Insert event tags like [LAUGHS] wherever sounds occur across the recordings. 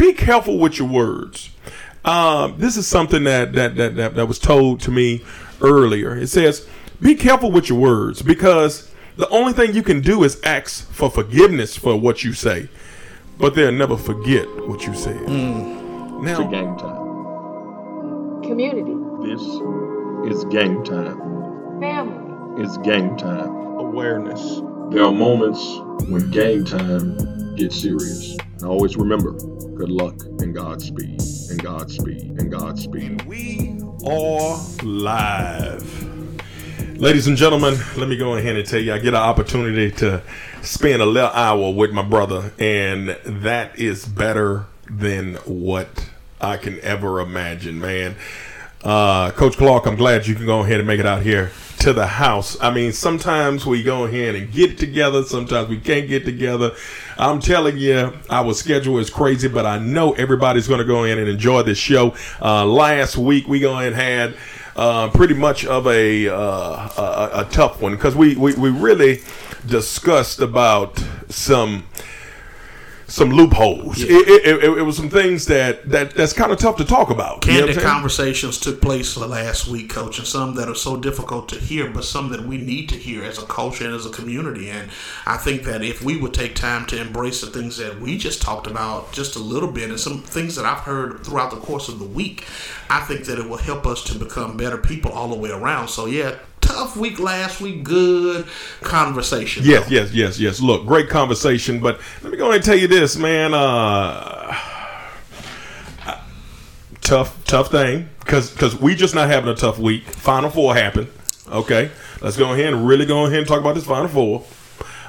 be careful with your words. Um, this is something that, that that, that that was told to me earlier. It says, "Be careful with your words because the only thing you can do is ask for forgiveness for what you say, but they'll never forget what you said." It's Now, game time. community, This is game time. family, It's game time. awareness. There are moments when game time gets serious. And always remember, good luck and Godspeed, and Godspeed, and Godspeed. We are live. Ladies and gentlemen, let me go ahead and tell you I get an opportunity to spend a little hour with my brother, and that is better than what I can ever imagine, man. Uh, Coach Clark, I'm glad you can go ahead and make it out here to the house. I mean, sometimes we go ahead and get together, sometimes we can't get together. I'm telling you, our schedule is crazy, but I know everybody's going to go in and enjoy this show. Uh, last week, we go and had uh, pretty much of a, uh, a, a tough one because we, we, we really discussed about some some loopholes. It, it, it, it was some things that, that that's kind of tough to talk about. You know Candid conversations took place last week, Coach, and some that are so difficult to hear, but some that we need to hear as a culture and as a community. And I think that if we would take time to embrace the things that we just talked about just a little bit, and some things that I've heard throughout the course of the week, I think that it will help us to become better people all the way around. So yeah, tough week last week, good conversation. Yes, though. yes, yes, yes. Look, great conversation, but let me go ahead and tell you this, man. Uh, tough, tough thing, because because we just not having a tough week. Final four happened. Okay, let's go ahead and really go ahead and talk about this Final Four.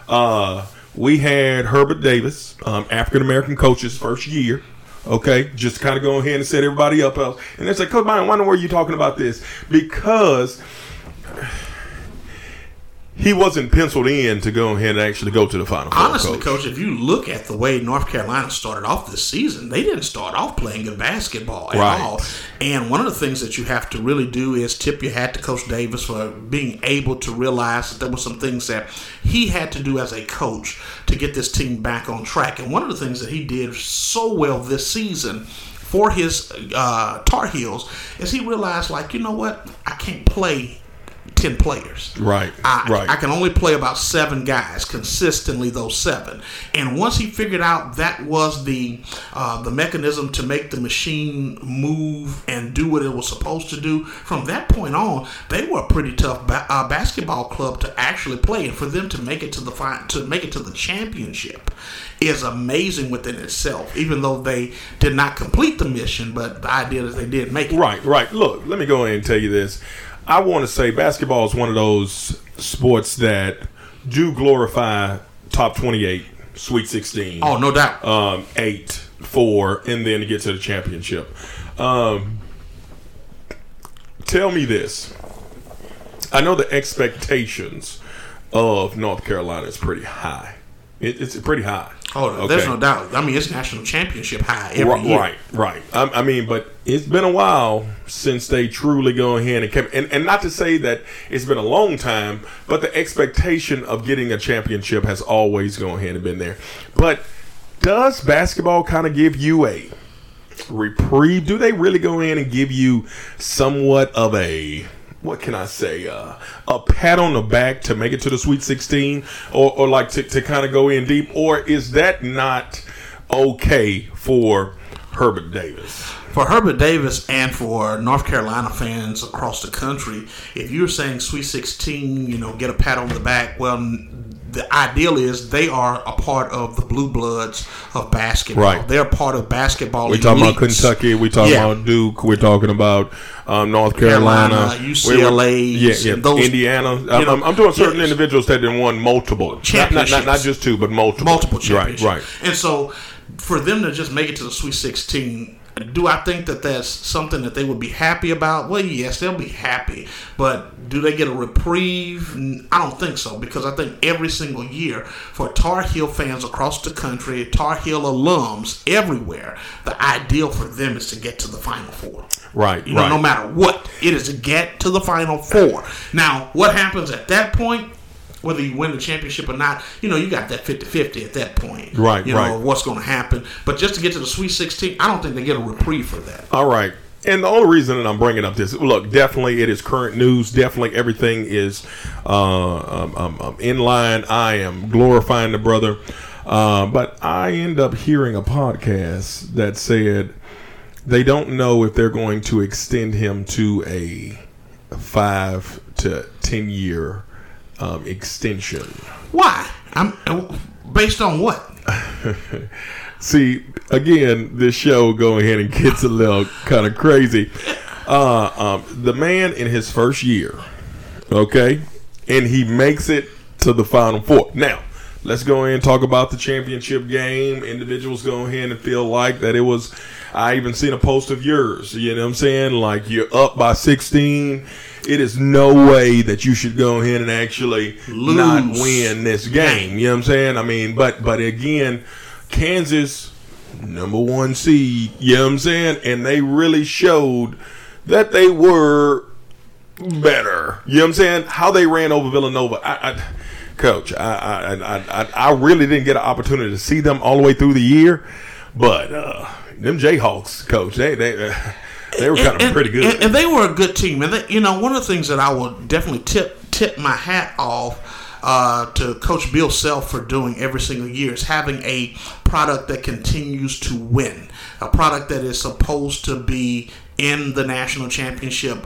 Uh, we had Hubert Davis, um, African American coach's first year. Okay, just kind of go ahead and set everybody up. else. And they say, Coach Byron, why in the world are you talking about this? Because [SIGHS] he wasn't penciled in to go ahead and actually go to the final. Four, Honestly, coach. if you look at the way North Carolina started off this season, they didn't start off playing good basketball at Right. all. And one of the things that you have to really do is tip your hat to Coach Davis for being able to realize that there were some things that he had to do as a coach to get this team back on track. And one of the things that he did so well this season for his uh, Tar Heels is he realized, like, you know what, I can't play. 10 players. Right, I, right. I can only play about seven guys consistently. Those seven, and once he figured out that was the uh, the mechanism to make the machine move and do what it was supposed to do, from that point on, they were a pretty tough ba- uh, basketball club to actually play, and for them to make it to the fi- to make it to the championship is amazing within itself. Even though they did not complete the mission, but the idea is they did make it. Right, right. Look, let me go ahead and tell you this. I want to say basketball is one of those sports that do glorify top 28, Sweet 16. Oh, no doubt. um, eight, four, and then to get to the championship. Um, tell me this. I know the expectations of North Carolina is pretty high. It, it's pretty high. Oh, there's no doubt. I mean, it's national championship high every Right, year. right, right. I, I mean, but it's been a while since they truly go ahead and kept. And, and not to say that it's been a long time, but the expectation of getting a championship has always gone ahead and been there. But does basketball kind of give you a reprieve? Do they really go in and give you somewhat of a what can I say? Uh, a pat on the back to make it to the Sweet 16, or, or like to, to kind of go in deep, or is that not okay for Hubert Davis? For Hubert Davis and for North Carolina fans across the country, if you're saying Sweet 16, you know, get a pat on the back, well, the ideal is they are a part of the blue bloods of basketball. Right. They're part of basketball. We're talking about. Kentucky. We're talking Yeah. about Duke. We're talking about um, North Carolina, Carolina, UCLA, yeah, yeah, those- Indiana. I'm, know, I'm, I'm doing certain yes. individuals that have won multiple, not, not, not, not just two, but multiple, multiple championships. Right, right. And so, for them to just make it to the Sweet 16, do I think that that's something that they would be happy about? Well, yes, they'll be happy. But do they get a reprieve? I don't think so because I think every single year for Tar Heel fans across the country, Tar Heel alums everywhere, the ideal for them is to get to the Final Four. Right, You know, right. no matter what, it is to get to the Final Four. Now, what happens at that point? Whether you win the championship or not, you know, you got that 50-50 at that point. Right, You know, right. of what's going to happen. But just to get to the Sweet 16, I don't think they get a reprieve for that. All right. And the only reason that I'm bringing up this, look, definitely it is current news. Definitely everything is uh, um, um, um, in line. I am glorifying the brother. Uh, but I end up hearing a podcast that said they don't know if they're going to extend him to a five to ten year um, extension. Why? I'm based on what? [LAUGHS] See, again, this show go ahead and gets a little kind of crazy. Uh, um, the man in his first year, okay, and he makes it to the final four. Now, let's go ahead and talk about the championship game. Individuals go ahead and feel like that it was. I even seen a post of yours. You know what I'm saying? Like you're up by 16. It is no way that you should go ahead and actually not win this game. You know what I'm saying? I mean, but but again, Kansas number one seed. You know what I'm saying? And they really showed that they were better. You know what I'm saying? How they ran over Villanova. I, I coach, I, I I I I really didn't get an opportunity to see them all the way through the year, but uh, them Jayhawks, coach, they they uh, they were kind of And- pretty good. And, and they were a good team. And they, you know, one of the things that I will definitely tip tip my hat off uh, to Coach Bill Self for doing every single year is having a product that continues to win, a product that is supposed to be in the national championship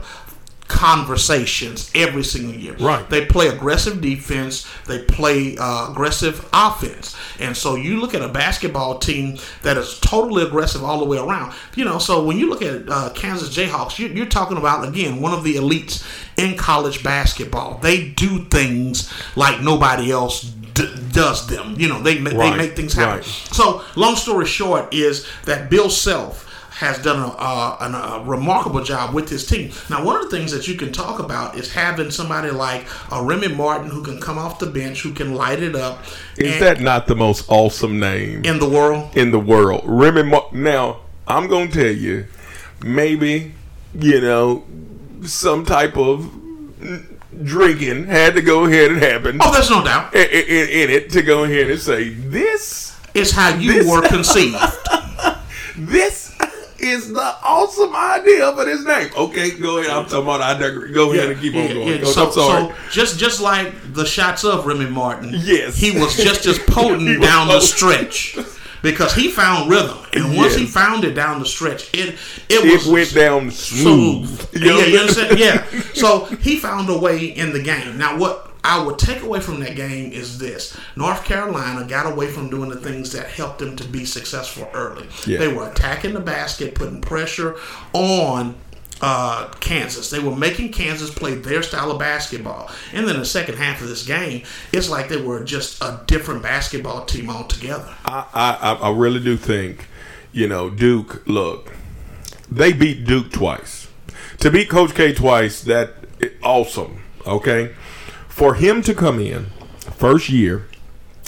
conversations every single year. Right. They play aggressive defense. They play uh, aggressive offense. And so you look at a basketball team that is totally aggressive all the way around. You know, so when you look at uh, Kansas Jayhawks, you're, you're talking about again one of the elites in college basketball. They do things like nobody else d- does them. You know, they ma- Right, they make things happen. right. So long story short is that Bill Self has done a, uh, an, a remarkable job with his team. Now, one of the things that you can talk about is having somebody like a Remy Martin who can come off the bench, who can light it up. Is that not the most awesome name in the world? in the world? Remy Mar- now, I'm going to tell you, maybe, you know, some type of drinking had to go ahead and happen Oh, there's no doubt. in, in, in it to go ahead and say, this, is how you This- were conceived. [LAUGHS] this is the awesome idea for this name. Okay, go ahead. I'm talking about, I digress. Go ahead and keep on going. yeah. Coach, So, I'm sorry. so just just like the shots of Remy Martin, Yes. he was just as [LAUGHS] potent down the stretch because he found rhythm, and once he found it down the stretch, it it it was went down smooth. smooth. You know yeah, you understand? Yeah. [LAUGHS] So he found a way in the game. Now, what I would take away from that game is this: North Carolina got away from doing the things that helped them to be successful early. Yeah. They were attacking the basket, putting pressure on. Uh, Kansas. They were making Kansas play their style of basketball. And then the second half of this game, it's like they were just a different basketball team altogether. I, I, I really do think, you know, Duke. Look, they beat Duke twice. To beat Coach K twice, that awesome. Okay, for him to come in first year,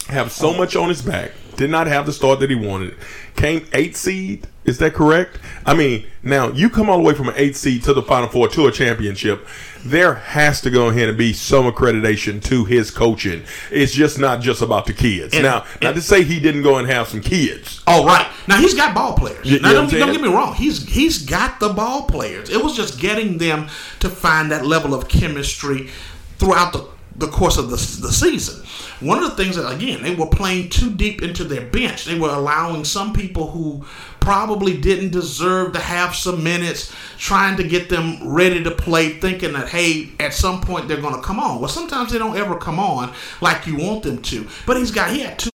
have so much on his back, did not have the start that he wanted. Came eight seed. Is that correct? I mean, now you come all the way from an eight seed to the Final Four to a championship. There has to go ahead and be some accreditation to his coaching. It's just not just about the kids. And- now, not to say he didn't go and have some kids. Oh right. Now he's got ball players. You- now you don't, don't get me wrong. He's he's got the ball players. It was just getting them to find that level of chemistry throughout the the course of the, the season. One of the things that again they were playing too deep into their bench. They were allowing some people who probably didn't deserve to have some minutes, trying to get them ready to play, thinking that hey, at some point they're going to come on. Well, sometimes they don't ever come on like you want them to. But he's got he had two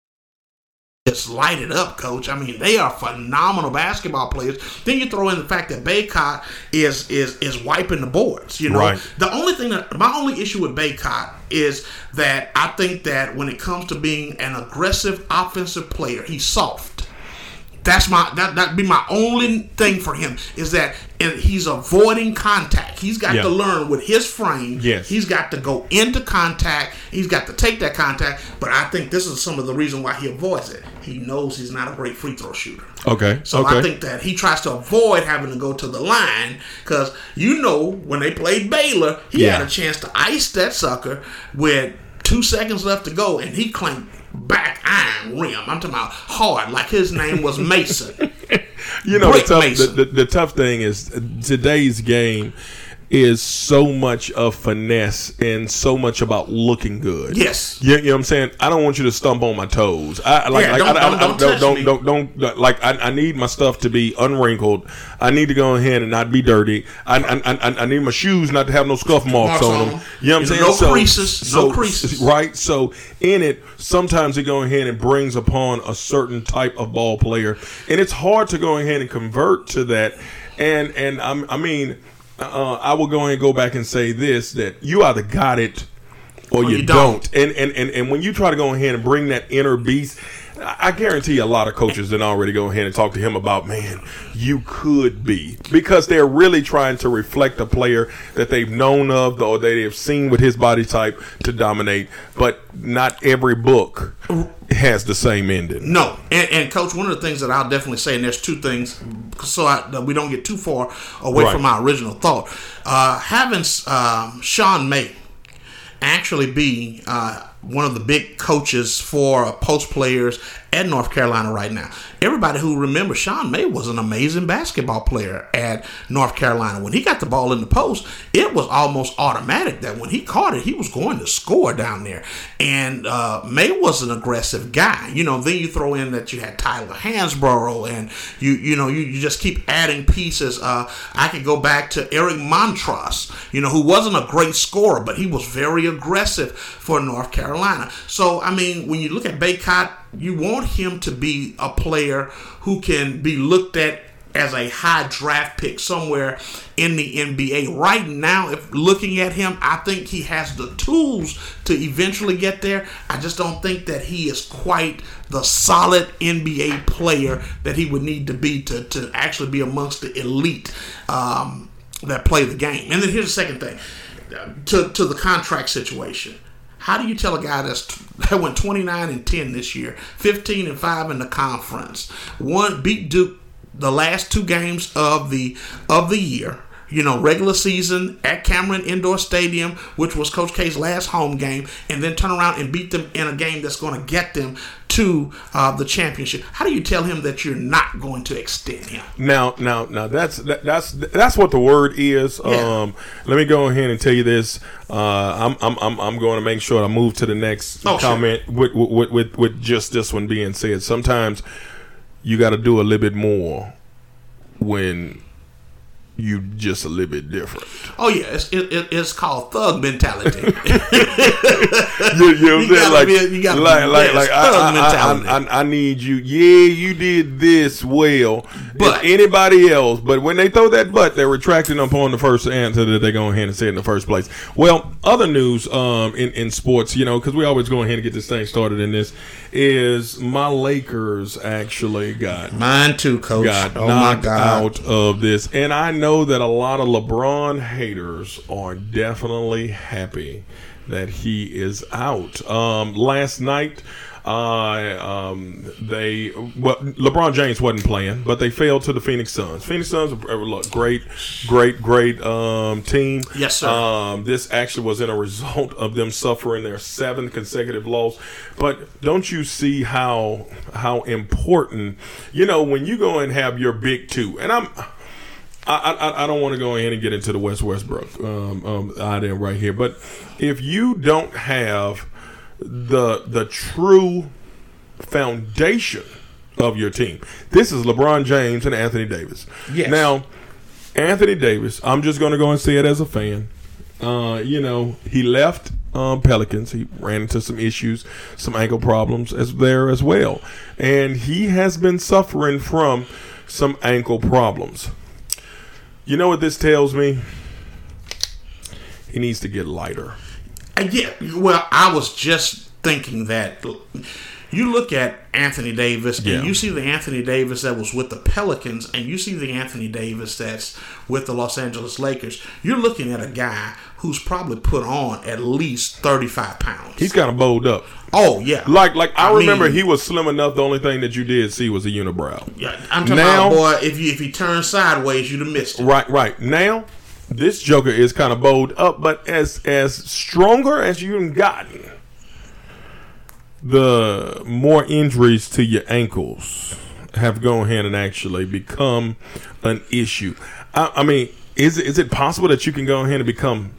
just light it up, coach. I mean, they are phenomenal basketball players. Then you throw in the fact that Bacot is is is wiping the boards. You know, Right. the only thing that my only issue with Bacot is that I think that when it comes to being an aggressive offensive player, he's soft. That's my that that'd be my only thing for him is that and he's avoiding contact. He's got Yeah. to learn with his frame. Yes. He's got to go into contact. He's got to take that contact. But I think this is some of the reason why he avoids it. He knows he's not a great free throw shooter. Okay. So okay. I think that he tries to avoid having to go to the line because you know when they played Baylor, he Yeah. had a chance to ice that sucker with two seconds left to go, and he clanked back iron rim. I'm talking about hard, like his name was [LAUGHS] Mason. You know, the tough, the, the, the tough thing is today's game is so much of finesse and so much about looking good. Yes. You, you know what I'm saying? I don't want you to stump on my toes. I like, Yeah, like don't- I, don't- I, don't don't, don't, me. don't, don't, don't- like I, I need my stuff to be unwrinkled. I need to go ahead and not be dirty. I, I, I, I need my shoes not to have no scuff marks Marks on on them. them. You know what I'm saying? no creases, no creases. [LAUGHS] Right. So in it, sometimes it go ahead and brings upon a certain type of ball player, and it's hard to go ahead and convert to that. And and I'm, I mean, uh, I will go and go back and say this: that you either got it or, you, you don't. don't. And, and and and when you try to go ahead and bring that inner beast. I guarantee a lot of coaches that already go ahead and talk to him about, man, you could be because they're really trying to reflect a player that they've known of or they have seen with his body type to dominate. But not every book has the same ending. No, and, and coach, one of the things that I'll definitely say, and there's two things, so I, that we don't get too far away Right. from my original thought. Uh, having um, Sean May actually be uh, one of the big coaches for post players at North Carolina right now. Everybody who remembers Sean May was an amazing basketball player at North Carolina. When he got the ball in the post, it was almost automatic that when he caught it, he was going to score down there. And uh, May was an aggressive guy. You know, then you throw in that you had Tyler Hansbrough, and you you know you, you just keep adding pieces. Uh, I could go back to Eric Montross, you know, who wasn't a great scorer, but he was very aggressive for North Carolina. So I mean, when you look at Bacot, you want him to be a player who can be looked at as a high draft pick somewhere in the NBA. Right now, if looking at him, I think he has the tools to eventually get there. I just don't think that he is quite the solid NBA player that he would need to be to, to actually be amongst the elite um, that play the game. And then here's the second thing uh, to, to the contract situation. How do you tell a guy that's that went 29 and 10 this year, 15 and 5 in the conference, one beat Duke the last two games of the of the year, you know, regular season at Cameron Indoor Stadium, which was Coach K's last home game, and then turn around and beat them in a game that's going to get them to uh, the championship. How do you tell him that you're not going to extend him? Now, now, now that's that, that's that's what the word is. Yeah. Um, let me go ahead and tell you this. Uh, I'm, I'm I'm I'm going to make sure I move to the next Oh, sure. comment with, with with with just this one being said. Sometimes you got to do a little bit more when you just a little bit different. Oh yeah, it's, it, it, it's called thug mentality. [LAUGHS] you, you know what I'm saying? gotta Like, be- you gotta be- like, like, like, thug I, I, mentality. I, I, need you. Yeah, you did this well, But- but anybody else. But when they throw that butt, they're retracting upon the first answer that they go ahead and say in the first place. Well, other news um, in in sports, you know, because we always go ahead and get this thing started in this, is my Lakers actually got Mine too, coach. got oh my knocked god. out of this. And I know that a lot of LeBron haters are definitely happy that he is out. Um, last night, uh, um, they well, LeBron James wasn't playing, but they failed to the Phoenix Suns. Phoenix Suns look, great, great, great um, team. Yes, sir. Um, this actually was in a result of them suffering their seventh consecutive loss. But don't you see how how important you know when you go and have your big two, and I'm. I, I, I don't want to go ahead and get into the West Westbrook um, um, idea right here, but if you don't have the the true foundation of your team, this is LeBron James and Anthony Davis. Yes. Now, Anthony Davis, I'm just going to go and say it as a fan. Uh, you know, he left um, Pelicans. He ran into some issues, some ankle problems as there as well, and he has been suffering from some ankle problems. You know what this tells me? He needs to get lighter. Yeah, well, I was just thinking that you look at Anthony Davis Yeah. and you see the Anthony Davis that was with the Pelicans and you see the Anthony Davis that's with the Los Angeles Lakers. You're looking at a guy who's probably put on at least 35 pounds. He's kind of bowled up. oh, yeah. Like, like I, I remember mean- he was slim enough. The only thing that you did see was a unibrow. yeah, I'm talking Now- about, boy, if, you, if he turned sideways, you'd have missed it. Right, right. Now, this Joker is kind of bowled up, but as as stronger as you've gotten, the more injuries to your ankles have gone ahead and actually become an issue. I, I mean, is is it possible that you can go ahead and become?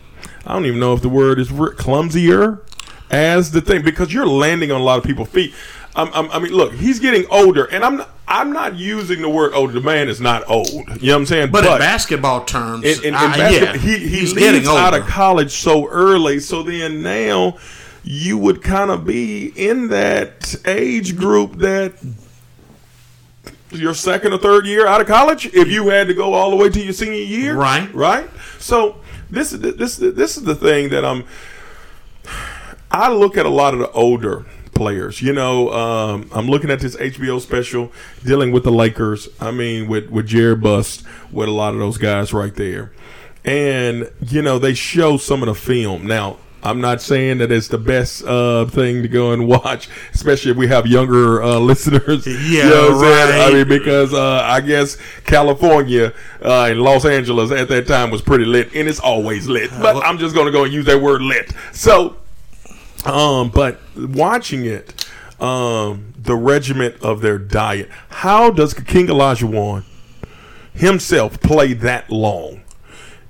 I don't even know if the word is clumsier as the thing because you're landing on a lot of people's feet. I'm, I'm, I mean, look, he's getting older, and I'm not, I'm not using the word older. The man is not old. You know what I'm saying? But, in basketball terms, in, in, in I- basketball, yeah, he, he he's getting older. out of college so early. So then now you would kind of be in that age group that your second or third year out of college if you had to go all the way to your senior year Right. right so this is this this is the thing that i'm i look at a lot of the older players. You know um, i'm looking at this hbo special dealing with the lakers. I mean with with Jerry Buss with a lot of those guys right there. And you know they show some of the film. Now i'm not saying that it's the best uh, thing to go and [LAUGHS] watch especially if we have younger uh, [LAUGHS] listeners. Yeah, you know saying? i mean because uh, i guess california uh, and los angeles at that time was pretty lit and it's always lit. But i'm just going to go and use that word lit. So um, but watching it, um, the regiment of their diet. How does Hakeem Olajuwon himself play that long?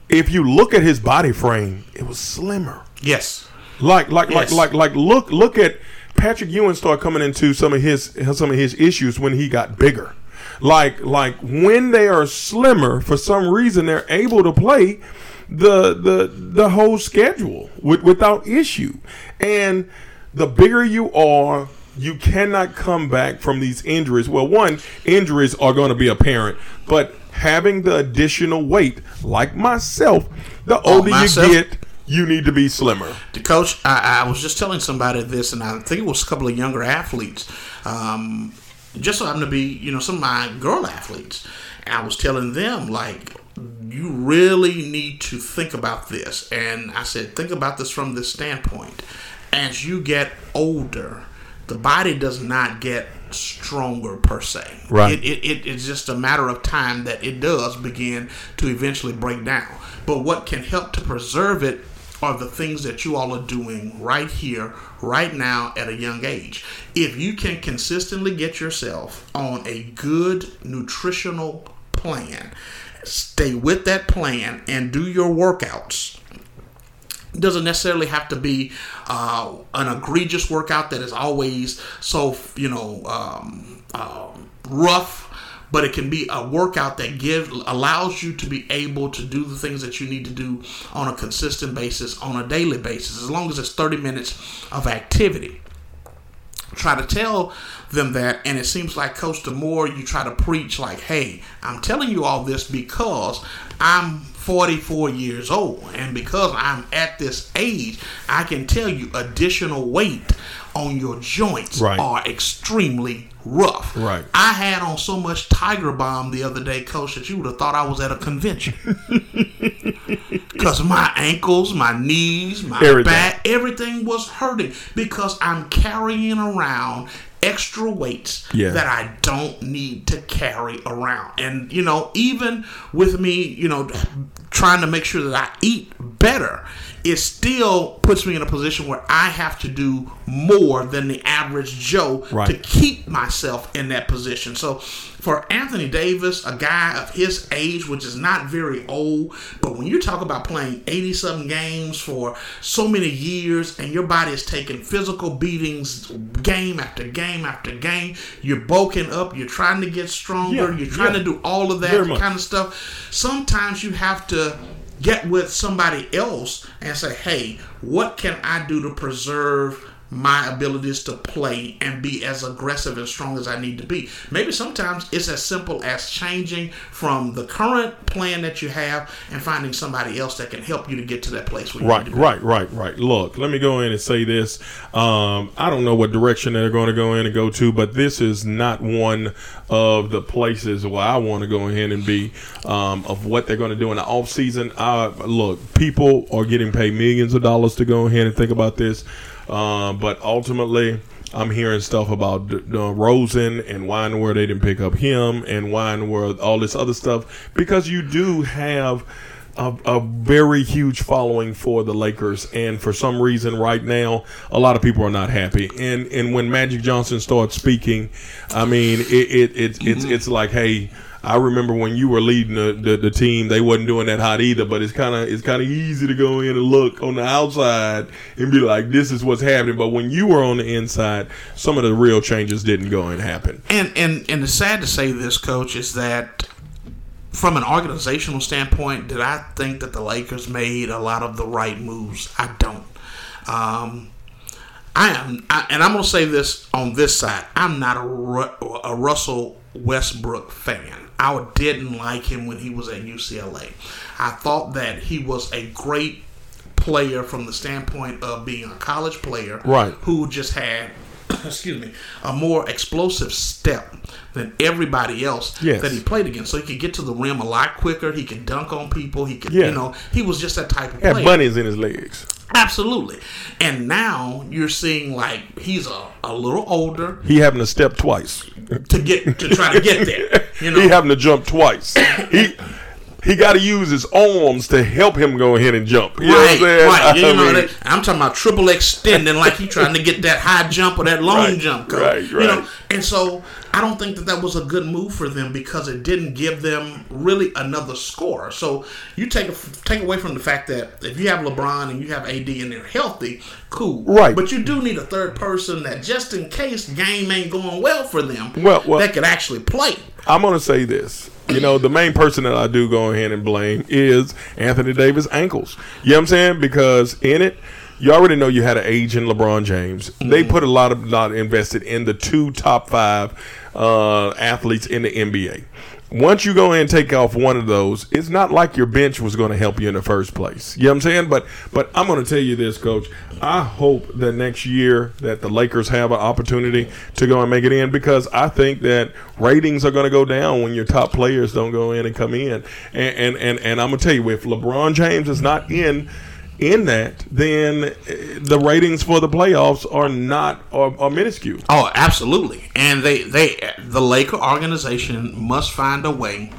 If you look at his body frame, it was slimmer. yes, Like, like, Yes. like, like, like. Look, look at Patrick Ewing start coming into some of his some of his issues when he got bigger. Like, like when they are slimmer, for some reason they're able to play the the the whole schedule with, without issue. And the bigger you are, you cannot come back from these injuries. Well, one, injuries are going to be apparent, but having the additional weight, like myself, the older myself? you get, you need to be slimmer. The coach, I, I was just telling somebody this, and I think it was a couple of younger athletes. Um, just so happened to be, you know, some of my girl athletes. And I was telling them, like, you really need to think about this. And I said, think about this from this standpoint. As you get older, the body does not get stronger per se. Right. It, it, it, it's just a matter of time that it does begin to eventually break down. But what can help to preserve it are the things that you all are doing right here, right now, at a young age. If you can consistently get yourself on a good nutritional plan, stay with that plan, and do your workouts. Doesn't necessarily have to be uh, an egregious workout that is always so you know um, um, rough but it can be a workout that gives allows you to be able to do the things that you need to do on a consistent basis on a daily basis as long as it's 30 minutes of activity try to tell them that and it seems like coach the more you try to preach like hey i'm telling you all this because i'm 44 years old and because i'm at this age i can tell you additional weight on your joints Right. are extremely rough Right. i had on so much Tiger Balm the other day coach that you would have thought i was at a convention [LAUGHS] because my ankles, my knees, my Everything. back, everything was hurting because I'm carrying around extra weights Yeah. that I don't need to carry around. And you know, even with me, you know, trying to make sure that I eat better, it still puts me in a position where I have to do more than the average Joe Right. to keep myself in that position. So for Anthony Davis, a guy of his age, which is not very old, but when you talk about playing 80 something games for so many years and your body is taking physical beatings game after game after game, you're bulking up, you're trying to get stronger, Yeah, you're trying yeah. to do all of that kind of stuff. Sometimes you have to get with somebody else and say, hey, what can I do to preserve my abilities to play and be as aggressive and strong as I need to be? Maybe sometimes it's as simple as changing from the current plan that you have and finding somebody else that can help you to get to that place where Right, right, right, right. Look, let me go in and say this. Um, I don't know what direction they're going to go in and go to, but this is not one of the places where I want to go ahead and be um, of what they're going to do in the off season. I, look, people are getting paid millions of dollars to go ahead and think about this, um, but ultimately. I'm hearing stuff about D- D- Rosen and why in the world they didn't pick up him and why in the world all this other stuff because you do have a, a very huge following for the Lakers, and for some reason, right now, a lot of people are not happy. And and when Magic Johnson starts speaking, I mean, it, it, it it's Mm-hmm. it's like, hey. I remember when you were leading the, the, the team, they wasn't doing that hot either. But it's kind of it's kind of easy to go in and look on the outside and be like, "This is what's happening." But when you were on the inside, some of the real changes didn't go and happen. And and and it's sad to say this, coach, is that from an organizational standpoint, did I think that the Lakers made a lot of the right moves? I don't. Um, I am, I, and I'm going to say this on this side. I'm not a, a Russell Westbrook fan. I didn't like him when he was at UCLA. I thought that he was a great player from the standpoint of being a college player, Right. Who just had, [COUGHS] excuse me, a more explosive step than everybody else Yes. that he played against. So he could get to the rim a lot quicker. He could dunk on people. He could, Yeah. you know, he was just that type of Had player. bunnies in his legs. Absolutely. And now you're seeing like he's a, a little older He having to step twice. to get to try to get there. [LAUGHS] You know, He having to jump twice. [COUGHS] he he got to use his arms to help him go ahead and jump. You know what I'm right, saying? right. [LAUGHS] I You know, mean, that- I'm talking about triple extending, like he trying to get that high jump or that long Right, jump. Coach. right, You know, and so I don't think that that was a good move for them because it didn't give them really another score. So you take take away from the fact that if you have LeBron and you have AD and they're healthy, cool. Right. But you do need a third person that just in case game ain't going well for them, Well, well- that could actually play. I'm gonna say this. You know, the main person that I do go ahead and blame is Anthony Davis' ankles. You know what I'm saying? Because in it, you already know you had an aging LeBron James. They put a lot of lot invested in the two top five uh, athletes in the NBA. Once you go in and take off one of those, it's not like your bench was going to help you in the first place. You know what I'm saying? But but I'm going to tell you this, coach. I hope that next year that the Lakers have an opportunity to go and make it in because I think that ratings are going to go down when your top players don't go in and come in. And and and, and I'm going to tell you if LeBron James is not in in that, then uh, the ratings for the playoffs are not are, are minuscule. Oh, absolutely. And they they the Laker organization must find a way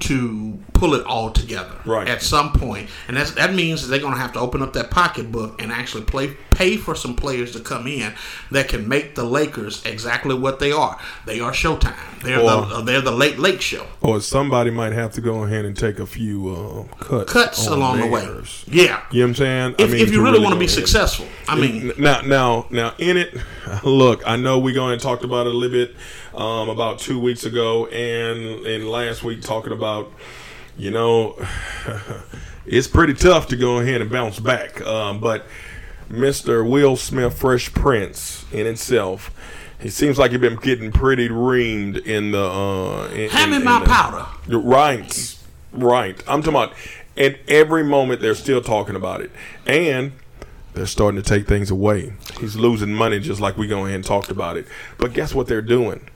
to pull it all together Right. at some point, and that's, that means that they're going to have to open up that pocketbook and actually play pay for some players to come in that can make the Lakers exactly what they are. They are Showtime. They're Or- the they're the late late show. Or somebody might have to go ahead and take a few uh, cuts Cuts on along the way. Yeah. You know what I'm saying? If, if you really want to be ahead. successful, I mean, now, now, now, in it, [LAUGHS] look, I know we going and talked about it a little bit um, about two weeks ago, and and last week talking about, you know, [LAUGHS] it's pretty tough to go ahead and bounce back. Um, but Mr. Will Smith, Fresh Prince, in itself, he seems like he's been getting pretty reamed in the. Uh, in, hand me in- in my the- powder. Right, right. I'm talking about at every moment they're still talking about it, and they're starting to take things away. He's losing money just like we go ahead and talked about it. But guess what they're doing?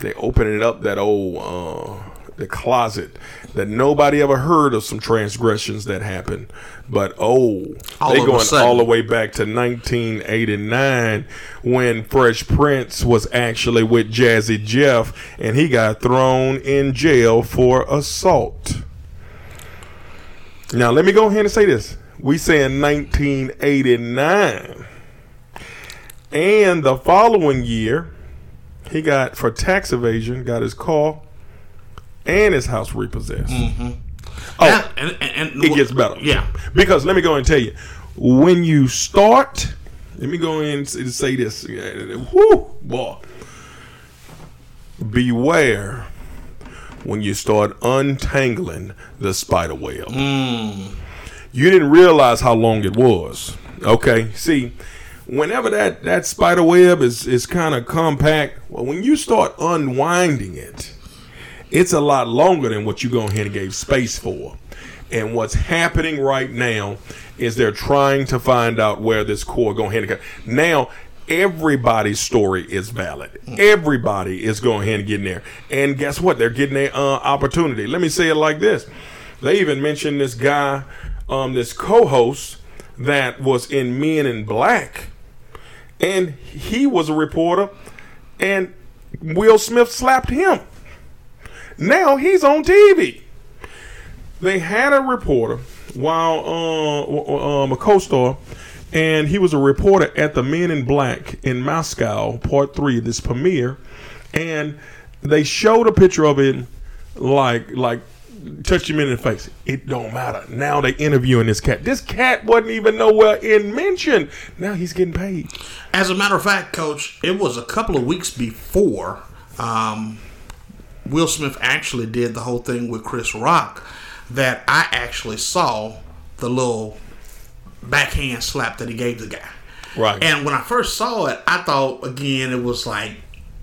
They're opening up that old uh, the closet that nobody ever heard of some transgressions that happened. But oh, All they going all the way back to 1989 when Fresh Prince was actually with Jazzy Jeff and he got thrown in jail for assault. Now let me go ahead and say this. We saying 1989. And the following year, he got for tax evasion, got his car and his house repossessed. Mm-hmm. Oh, Yeah, and, and, and- it gets better. Yeah. Because let me go and tell you, when you start, let me go and say this. Whoo, boy. Beware when you start untangling the spider web. Mm. You didn't realize how long it was. Okay, see, whenever that, that spider web is, is kind of compact, well, when you start unwinding it, it's a lot longer than what you go ahead and gave space for. And what's happening right now is they're trying to find out where this core going ahead and. Now everybody's story is valid. Everybody is going ahead and getting there. And guess what? They're getting their uh, opportunity. Let me say it like this. They even mentioned this guy, um, this co-host that was in Men in Black, and he was a reporter, and Will Smith slapped him. Now he's on TV. They had a reporter while uh, um, a co-star, and he was a reporter at the Men in Black in Moscow, Part Three, this premiere, and they showed a picture of it, like like touched him in the face. It don't matter. Now they interviewing this cat. This cat wasn't even nowhere in mention. Now he's getting paid. As a matter of fact, Coach, it was a couple of weeks before um, Will Smith actually did the whole thing with Chris Rock that I actually saw the little backhand slap that he gave the guy. Right. And when I first saw it, I thought again it was like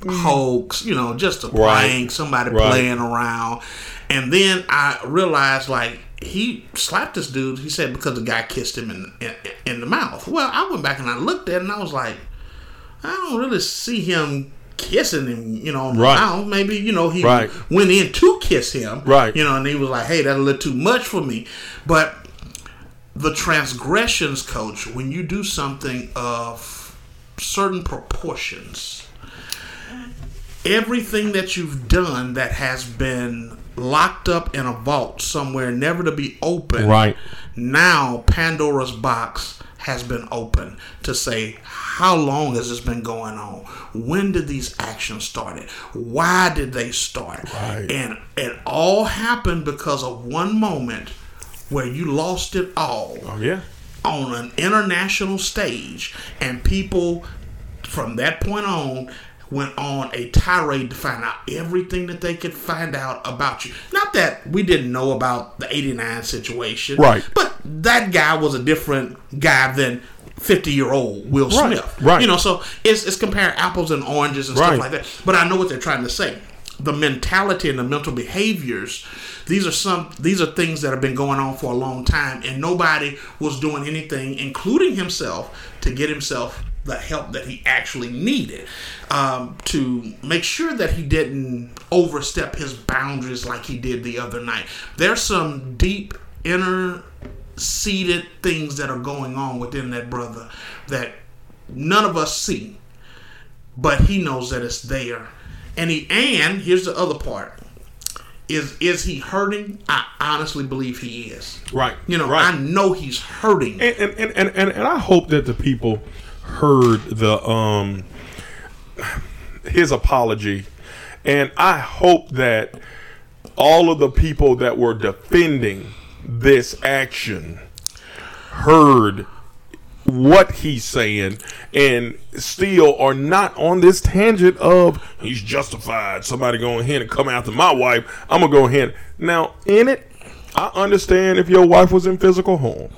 mm. hoax, you know, just a Right. prank, somebody Right. playing around. And then I realized like he slapped this dude. He said because the guy kissed him in in, in the mouth. Well, I went back and I looked at it and I was like, I don't really see him kissing him, you know, Right. mouth. Maybe you know he Right. went in to kiss him, Right. You know, and he was like, "Hey, that's a little too much for me." But the transgressions, coach, when you do something of certain proportions, everything that you've done that has been locked up in a vault somewhere, never to be opened, Right. now Pandora's box has been open to say how long has this been going on? When did these actions started? Why did they start? Right. And it all happened because of one moment where you lost it all Oh yeah. on an international stage, and people from that point on went on a tirade to find out everything that they could find out about you. Not that we didn't know about the 89 situation, Right. But that guy was a different guy than 50 year old Will Right, Smith. right. You know, so it's, it's comparing apples and oranges and Right. stuff like that. But I know what they're trying to say. The mentality and the mental behaviors, these are some these are things that have been going on for a long time and nobody was doing anything, including himself, to get himself the help that he actually needed. Um, to make sure that he didn't overstep his boundaries like he did the other night. There's some deep inner seated things that are going on within that brother that none of us see but he knows that it's there and he and here's the other part is is he hurting i honestly believe he is Right. you know Right. i know he's hurting and and, and, and, and and I hope that the people heard the um his apology, and I hope that all of the people that were defending this action heard what he's saying and still are not on this tangent of he's justified. Somebody going ahead and come after my wife. I'm gonna go ahead. Now in it i understand if your wife was in physical harm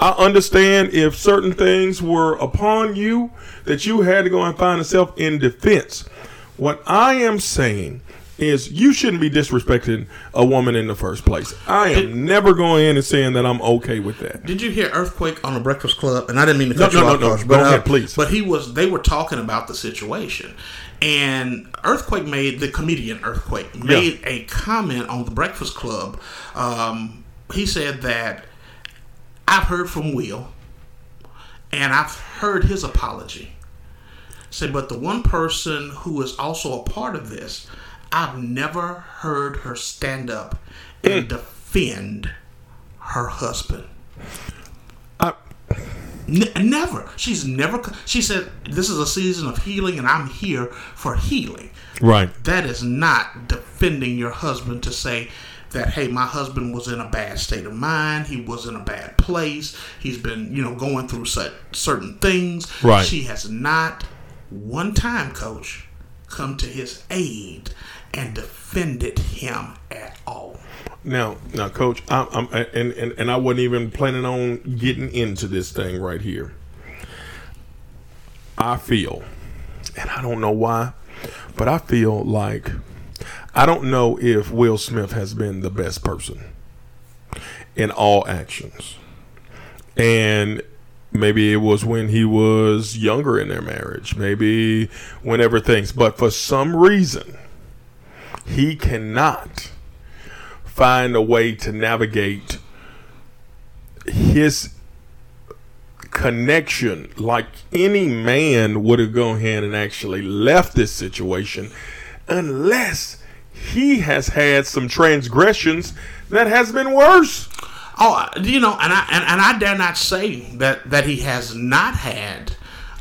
I understand if certain things were upon you that you had to go and find yourself in defense. What I am saying is you shouldn't be disrespecting a woman in the first place. I am never going in and saying that I'm okay with that. Did you hear Earthquake on the Breakfast Club? And I didn't mean to cut no, you no, off, no. Go but, uh, ahead, please. But he was. They were talking about the situation, and Earthquake made the comedian Earthquake made a comment on the Breakfast Club. Um, he said that I've heard from Will, and I've heard his apology. Say, but the one person who is also a part of this, I've never heard her stand up and Mm. defend her husband. I, N- never. She's never. She said, "This is a season of healing, and I'm here for healing." right. That is not defending your husband to say that, "Hey, my husband was in a bad state of mind. He was in a bad place. He's been, you know, going through such certain things." Right. She has not one time, Coach, come to his aid and defended him at all. Now, now, Coach, I'm, I'm and, and and I wasn't even planning on getting into this thing right here. I feel, and I don't know why, but I feel like I don't know if Will Smith has been the best person in all actions, and maybe it was when he was younger in their marriage, maybe whenever things, but for some reason, he cannot find a way to navigate his connection like any man would have gone ahead and actually left this situation unless he has had some transgressions that has been worse Oh, you know, and I and, and I dare not say that that he has not had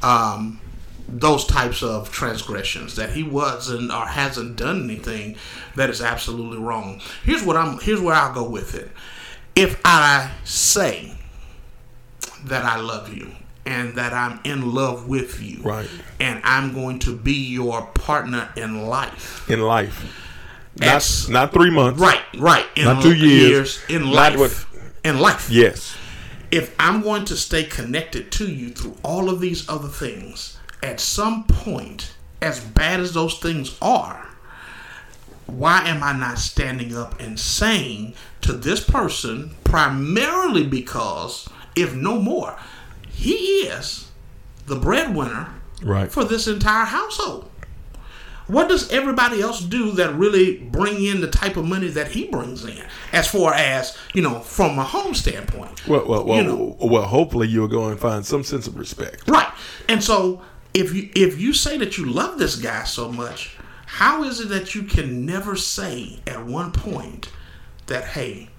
um, those types of transgressions. That he wasn't or hasn't done anything that is absolutely wrong. Here's what I'm. Here's where I'll go with it. If I say that I love you and that I'm in love with you, Right. and I'm going to be your partner in life. In life, That's- not three months. Right, right. In Not two years. in Not life. what- in life. Yes. If I'm going to stay connected to you through all of these other things, at some point, as bad as those things are, why am I not standing up and saying to this person, primarily because, if no more, he is the breadwinner Right. for this entire household? What does everybody else do that really bring in the type of money that he brings in, as far as you know, from a home standpoint? Well, well, well, You know. well. Hopefully, you'll go and find some sense of respect. Right. And so if you if you say that you love this guy so much, how is it that you can never say at one point that hey,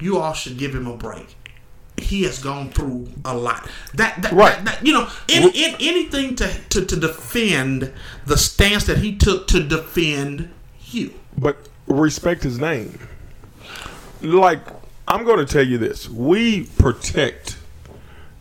you all should give him a break? He has gone through a lot. That, that, Right. that, that- you know, in, in anything to, to to defend the stance that he took to defend you. But respect his name. Like I'm going to tell you this: we protect,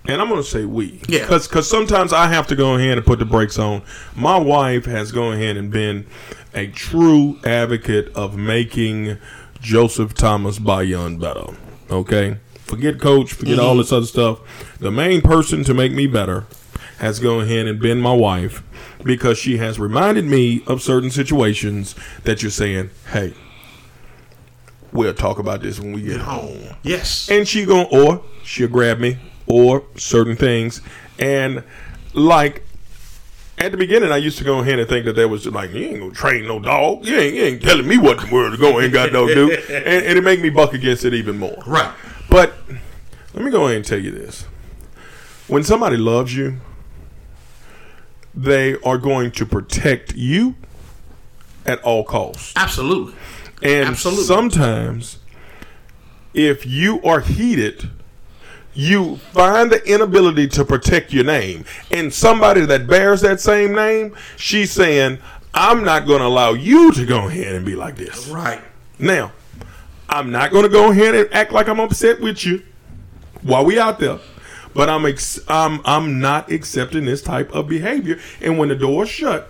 and I'm going to say we, Yeah. because sometimes I have to go ahead and put the brakes on. My wife has gone ahead and been a true advocate of making Joseph Thomas Bayon better. Okay, forget coach, forget all mm-hmm. this other stuff. The main person to make me better has gone ahead and been my wife because she has reminded me of certain situations that you're saying, hey, we'll talk about this when we get home. Yes. And she going or she'll grab me or certain things. And like at the beginning I used to go ahead and think that there was like you ain't gonna train no dog. You ain't, you ain't telling me what the world to go and got no do. [LAUGHS] And, and it made me buck against it even more. right. But let me go ahead and tell you this. When somebody loves you, they are going to protect you at all costs. Absolutely. And Absolutely. sometimes, if you are heated, you find the inability to protect your name. And somebody that bears that same name, she's saying, I'm not going to allow you to go ahead and be like this. Right. Now, I'm not going to go ahead and act like I'm upset with you while we out there. But I'm ex- I'm I'm not accepting this type of behavior. And when the door's shut,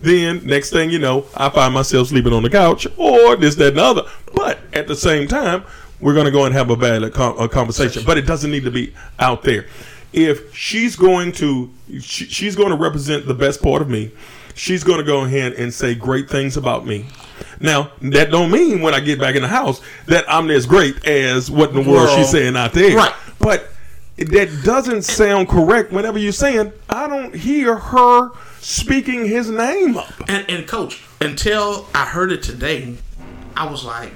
then next thing you know, I find myself sleeping on the couch or this, that, and the other. But at the same time, we're going to go and have a valid uh, con- a conversation. But it doesn't need to be out there. If she's going to, she, she's going to represent the best part of me. She's going to go ahead and say great things about me. Now that don't mean when I get back in the house that I'm as great as what in the world World. she's saying out there. Right. But that doesn't sound correct whenever you're saying I don't hear her speaking his name up. And and coach, until I heard it today, I was like,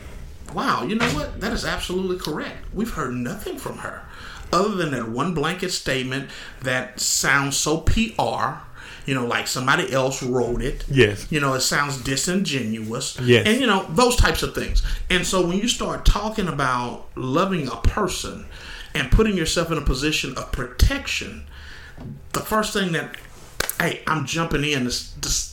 wow, you know what? That is absolutely correct. We've heard nothing from her other than that one blanket statement that sounds so PR. You know, like somebody else wrote it. Yes. You know, it sounds disingenuous. Yes. And, you know, those types of things. And so when you start talking about loving a person and putting yourself in a position of protection, the first thing that, hey, I'm jumping in to,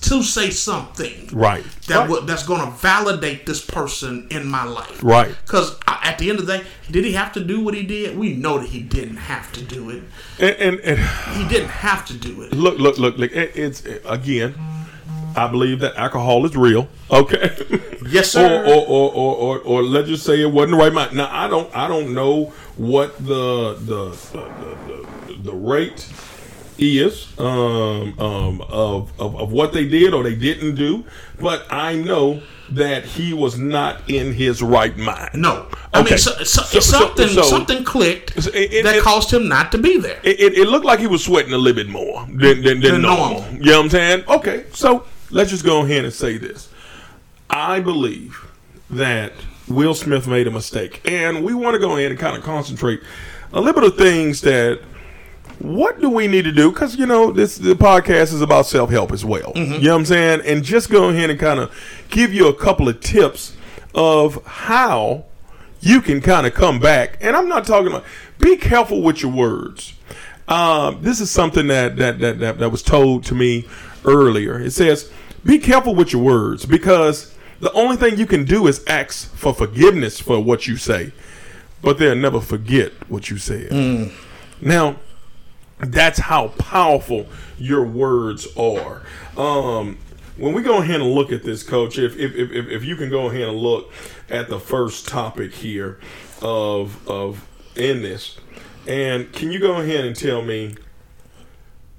to say something Right. that Right. would that's going to validate this person in my life. Right. Because at the end of the day, did he have to do what he did? We know that he didn't have to do it. And, and, and He didn't have to do it. look, look, look, look. It, it's again. I believe that alcohol is real. Okay. Yes, [LAUGHS] sir. Or, or, or, or, or, or let's just say it wasn't the right mind. Now I don't, I don't know what the the the, the, the rate is um, um, of, of of what they did or they didn't do, but I know that he was not in his right mind. No, I Okay. mean so, so, So- so- something so- something clicked it- it- that it- caused him not to be there. it, it, it looked like he was sweating a little bit more than, than, than Than normal. normal. You know what I'm saying? Okay, so let's just go ahead and say this. I believe that Will Smith made a mistake. And we want to go ahead and kind of concentrate a little bit of things that what do we need to do? Because you know this the podcast is about self help as well. You know what I'm saying? And just go ahead and kind of give you a couple of tips of how you can kind of come back. And I'm not talking about be careful with your words. Um, this is something that, that that, that that was told to me earlier. It says, be careful with your words because the only thing you can do is ask for forgiveness for what you say, but they'll never forget what you said. Now, that's how powerful your words are. Um, when we go ahead and look at this, Coach, if if, if, if you can go ahead and look at the first topic here of of in this, and can you go ahead and tell me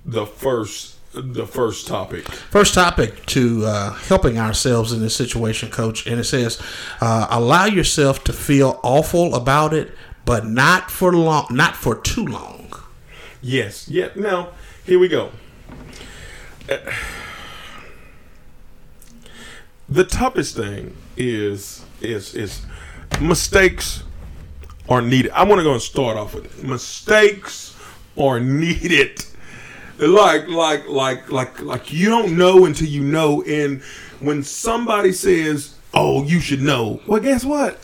the first the first topic? First topic to uh, helping ourselves in this situation, Coach, and it says, uh, allow yourself to feel awful about it, but not for long, not for too long. Yes. Yeah. Now, here we go. The toughest thing is is is mistakes are needed. I want to go and start off with it. Mistakes are needed. Like like like like like you don't know until you know and when somebody says, "Oh, you should know." Well, guess what?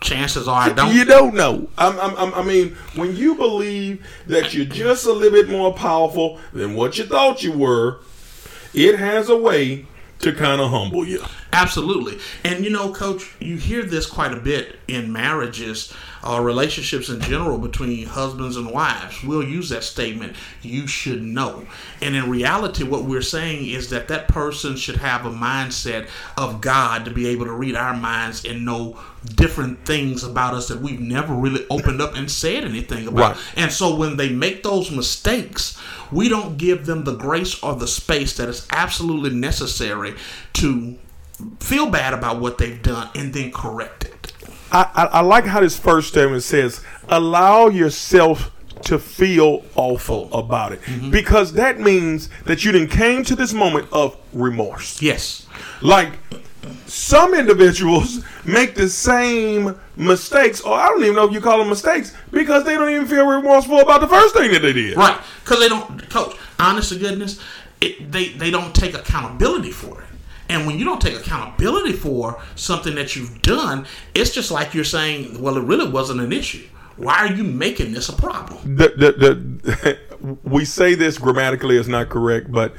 Chances are I don't. You don't know. I'm, I'm, I'm, I mean, when you believe that you're just a little bit more powerful than what you thought you were, it has a way to kind of humble you. Absolutely. And you know, coach, you hear this quite a bit in marriages or relationships in general between husbands and wives. We'll use that statement, you should know. And in reality, what we're saying is that that person should have a mindset of God to be able to read our minds and know different things about us that we've never really opened up and said anything about. Right. And so when they make those mistakes, we don't give them the grace or the space that is absolutely necessary to feel bad about what they've done and then correct it. I, I, I like how this first statement says, allow yourself to feel awful about it. Mm-hmm. Because that means that you then came to this moment of remorse. Yes. Like some individuals [LAUGHS] make the same mistakes, or I don't even know if you call them mistakes, because they don't even feel remorseful about the first thing that they did. Right. Because they don't, coach, honest to goodness, it, they, they don't take accountability for it. And when you don't take accountability for something that you've done, it's just like you're saying, well, it really wasn't an issue. Why are you making this a problem? The, the, the, [LAUGHS] we say this grammatically is not correct, but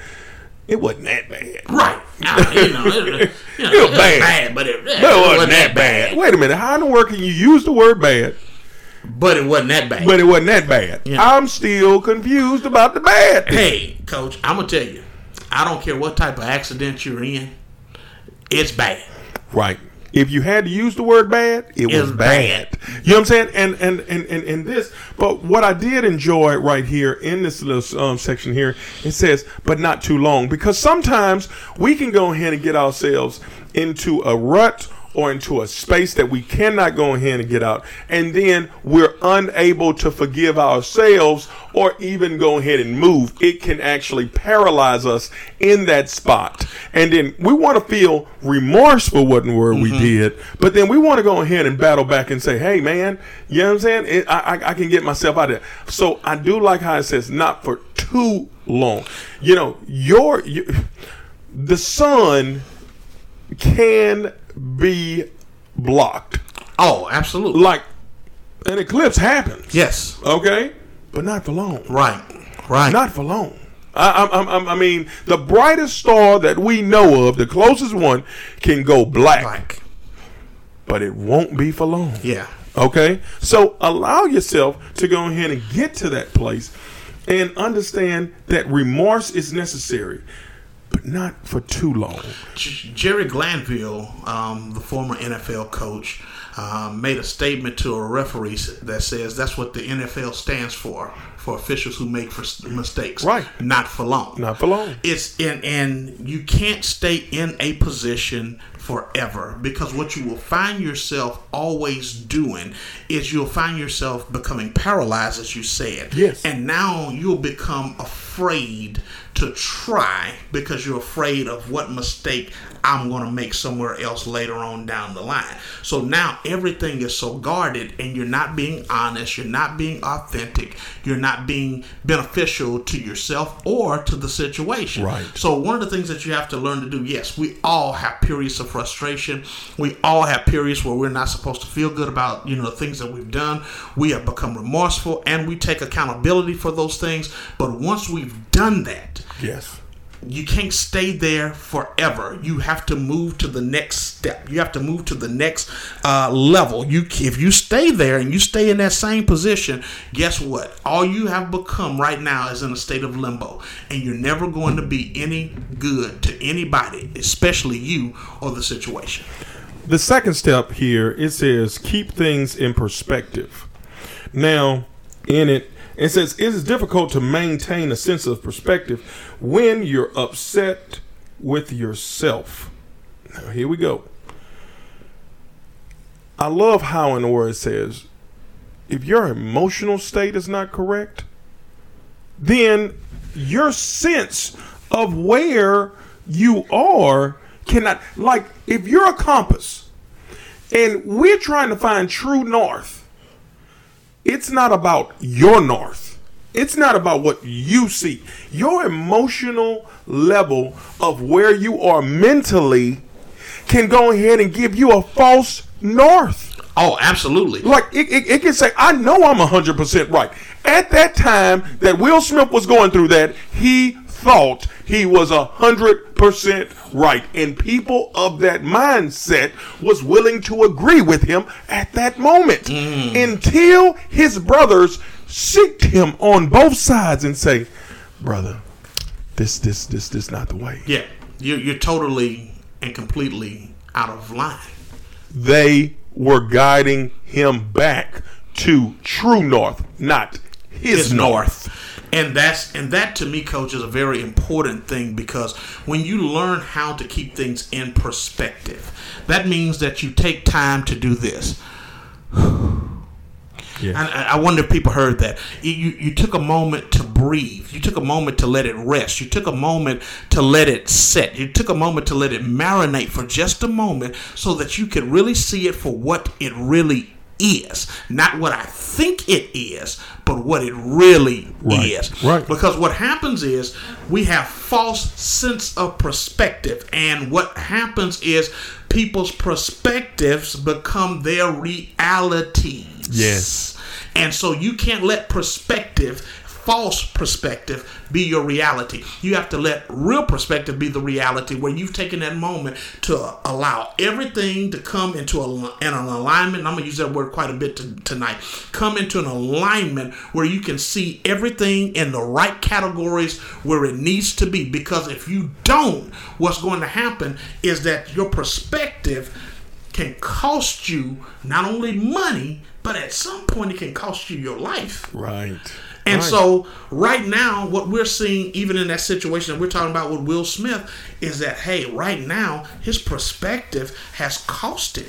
it wasn't that bad. Right. You know, it, you know, [LAUGHS] It was it was bad. bad, but it, But it wasn't that bad. Wait a minute. How in the world can you use the word bad, But it wasn't that bad. but it wasn't that bad? Yeah. I'm still confused about the bad. thing. hey, coach, I'm gonna tell you, I don't care what type of accident you're in, it's bad. Right. If you had to use the word bad, it was bad. bad. You know what I'm saying? And and and and, and this, but what I did enjoy right here in this little um, section here, it says, but not too long, because sometimes we can go ahead and get ourselves into a rut or into a space that we cannot go ahead and get out, and then we're unable to forgive ourselves or even go ahead and move. It can actually paralyze us in that spot, and then we want to feel remorse for what in the world we mm-hmm. did, but then we want to go ahead and battle back and say, "Hey, man, you know what I'm saying? It, I, I I can get myself out of there." So I do like how it says, "Not for too long." You know, your, your the sun can be blocked. Oh, absolutely. Like an eclipse happens. Yes. Okay, but not for long. Right. Right. Not for long. I, I, I, I mean, the brightest star that we know of, the closest one, can go black, like. but it won't be for long. Yeah. Okay? So allow yourself to go ahead and get to that place and understand that remorse is necessary, but not for too long. Jerry Glanville, um, the former NFL coach, um, made a statement to a referee that says that's what the NFL stands for for officials who make mistakes, Right. Not for long. Not for long. It's in, and you can't stay in a position forever because what you will find yourself always doing is you'll find yourself becoming paralyzed, as you said. Yes. And now you'll become afraid to try because you're afraid of what mistake I'm going to make somewhere else later on down the line. So now everything is so guarded and you're not being honest, you're not being authentic, you're not being beneficial to yourself or to the situation. Right. So one of the things that you have to learn to do, yes, we all have periods of frustration. We all have periods where we're not supposed to feel good about, you know, the things that we've done. We have become remorseful and we take accountability for those things. But once we've done that, Yes. You can't stay there forever. You have to move to the next step. You have to move to the next uh, level. You if you stay there and you stay in that same position, guess what? All you have become right now is in a state of limbo, and you're never going to be any good to anybody, especially you or the situation. The second step here it says keep things in perspective. Now, in it, it says it is difficult to maintain a sense of perspective when you're upset with yourself. Now, here we go. I love how in the word it says, if your emotional state is not correct, then your sense of where you are cannot like if you're a compass and we're trying to find true north it's not about your north it's not about what you see your emotional level of where you are mentally can go ahead and give you a false north Oh, absolutely. like it, it, it can say, I know I'm hundred percent right. At that time that Will Smith was going through that, he thought he was a hundred percent right, and people of that mindset was willing to agree with him at that moment mm. until his brothers seeked him on both sides and say, "Brother, this, this, this, this not the way." Yeah, you're, you're totally and completely out of line. They were guiding him back to true north, not his, is north. north. And that's and that to me, coach, is a very important thing because when you learn how to keep things in perspective, that means that you take time to do this. [SIGHS] Yeah. And I I wonder if people heard that. You, you you took a moment to breathe. You took a moment to let it rest. You took a moment to let it set. You took a moment to let it marinate for just a moment so that you could really see it for what it really is. Not what I think it is, but what it really Right. is. Right. Because what happens is we have false sense of perspective. And what happens is people's perspectives become their realities. Yes. And so you can't let perspective, false perspective, be your reality. You have to let real perspective be the reality where you've taken that moment to allow everything to come into a, an alignment. I'm going to use that word quite a bit to, tonight. Come into an alignment where you can see everything in the right categories where it needs to be. Because if you don't, what's going to happen is that your perspective can cost you not only money, but at some point it can cost you your life. Right. And Right. so, right now, what we're seeing, even in that situation that we're talking about with Will Smith, is that hey, right now, his perspective has cost him,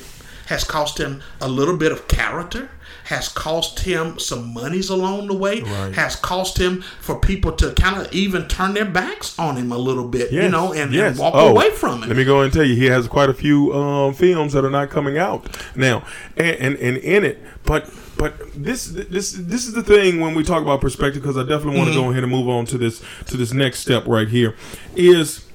has cost him a little bit of character, has cost him some monies along the way, Right. has cost him for people to kind of even turn their backs on him a little bit, you know, and, and yes. walk Oh, away from it. Let me go and tell you, he has quite a few um, films that are not coming out now, and, and and in it. But but this this this is the thing when we talk about perspective, because I definitely want to Mm-hmm. go ahead and move on to this to this next step right here. Is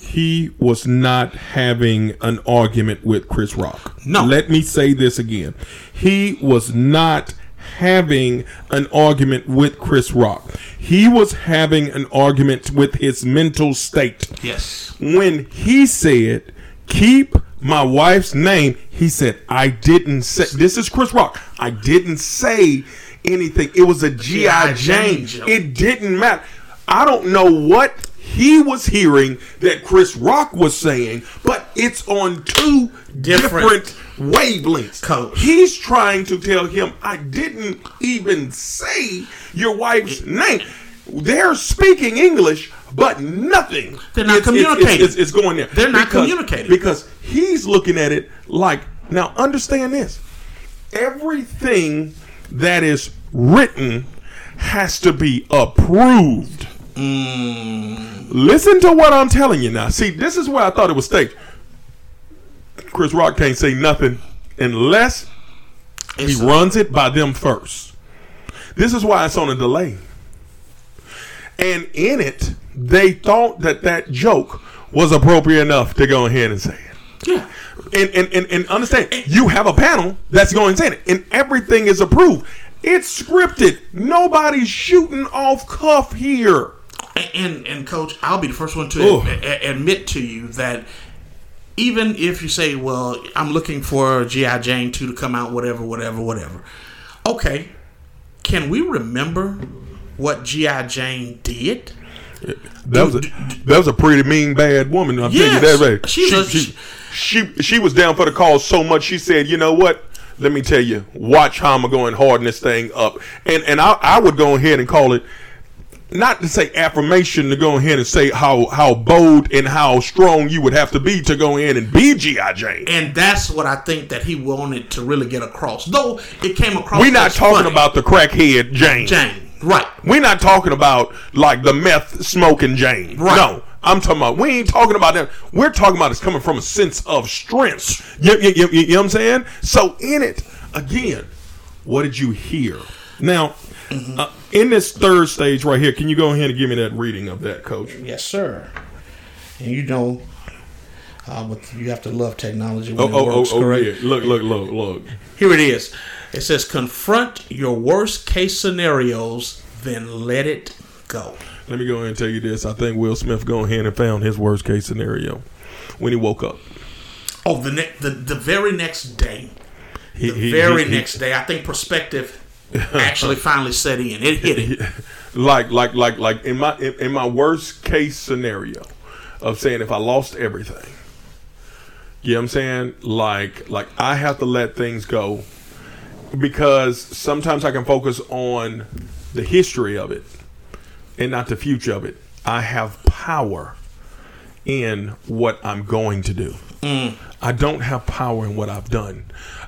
he was not having an argument with Chris Rock. No. Let me say this again. He was not having an argument with Chris Rock. He was having an argument with his mental state. yes. When he said, keep my wife's name, he said, I didn't say, this is Chris Rock. I didn't say anything. It was a G.I. Jane. It didn't matter. I don't know what he was hearing that Chris Rock was saying, but it's on two different, Different wavelengths. Codes. He's trying to tell him, I didn't even say your wife's name. They're speaking English, but nothing. They're not is- communicating. Is, is going there. They're not communicating. Because he's looking at it like, now understand this. Everything that is written has to be approved. Mm. Listen to what I'm telling you now. See, this is where I thought it was staged. Chris Rock can't say nothing unless It's- he runs it by them first. This is why it's on a delay. And in it, they thought that that joke was appropriate enough to go ahead and say it. yeah. And, and, and, and understand, you have a panel that's going to say it, and everything is approved. It's scripted. Nobody's shooting off cuff here. And and coach, I'll be the first one to a- admit to you that even if you say, "Well, I'm looking for GI Jane two to come out, whatever, whatever, whatever," okay, can we remember what GI Jane did? That was a that was a pretty mean bad woman. I'm Yes. telling you that. Right? She's she, a- she, she she was down for the cause so much. She said, "You know what? Let me tell you. Watch how I'm going harden this thing up." And and I I would go ahead and call it not to say affirmation to go ahead and say how how bold and how strong you would have to be to go in and be GI Jane. And that's what I think that he wanted to really get across. Though it came across. We're not talking funny. about the crackhead Jane. Jane, right? We're not talking about like the meth smoking Jane. Right. No. I'm talking about, we ain't talking about that. We're talking about it's coming from a sense of strength. You, you, you, you know what I'm saying? So, in it, again, what did you hear? Now, Mm-hmm. uh, in this third stage right here, can you go ahead and give me that reading of that, coach? Yes, sir. And you know, Um, but you have to love technology when Oh, it oh, oh, works, oh, correct? yeah. Look, look, look, look. Here it is. It says, confront your worst case scenarios, then let it go. Let me go ahead and tell you this. I think Will Smith go ahead and found his worst case scenario when he woke up. Oh, the ne- the, the very next day, He, the he- very he- next day, I think perspective actually [LAUGHS] finally set in. It hit it. [LAUGHS] like like like like in my in, in my worst case scenario of saying if I lost everything. You know what I'm saying? Like like I have to let things go because sometimes I can focus on the history of it and not the future of it. I have power in what I'm going to do. Mm. I don't have power in what I've done.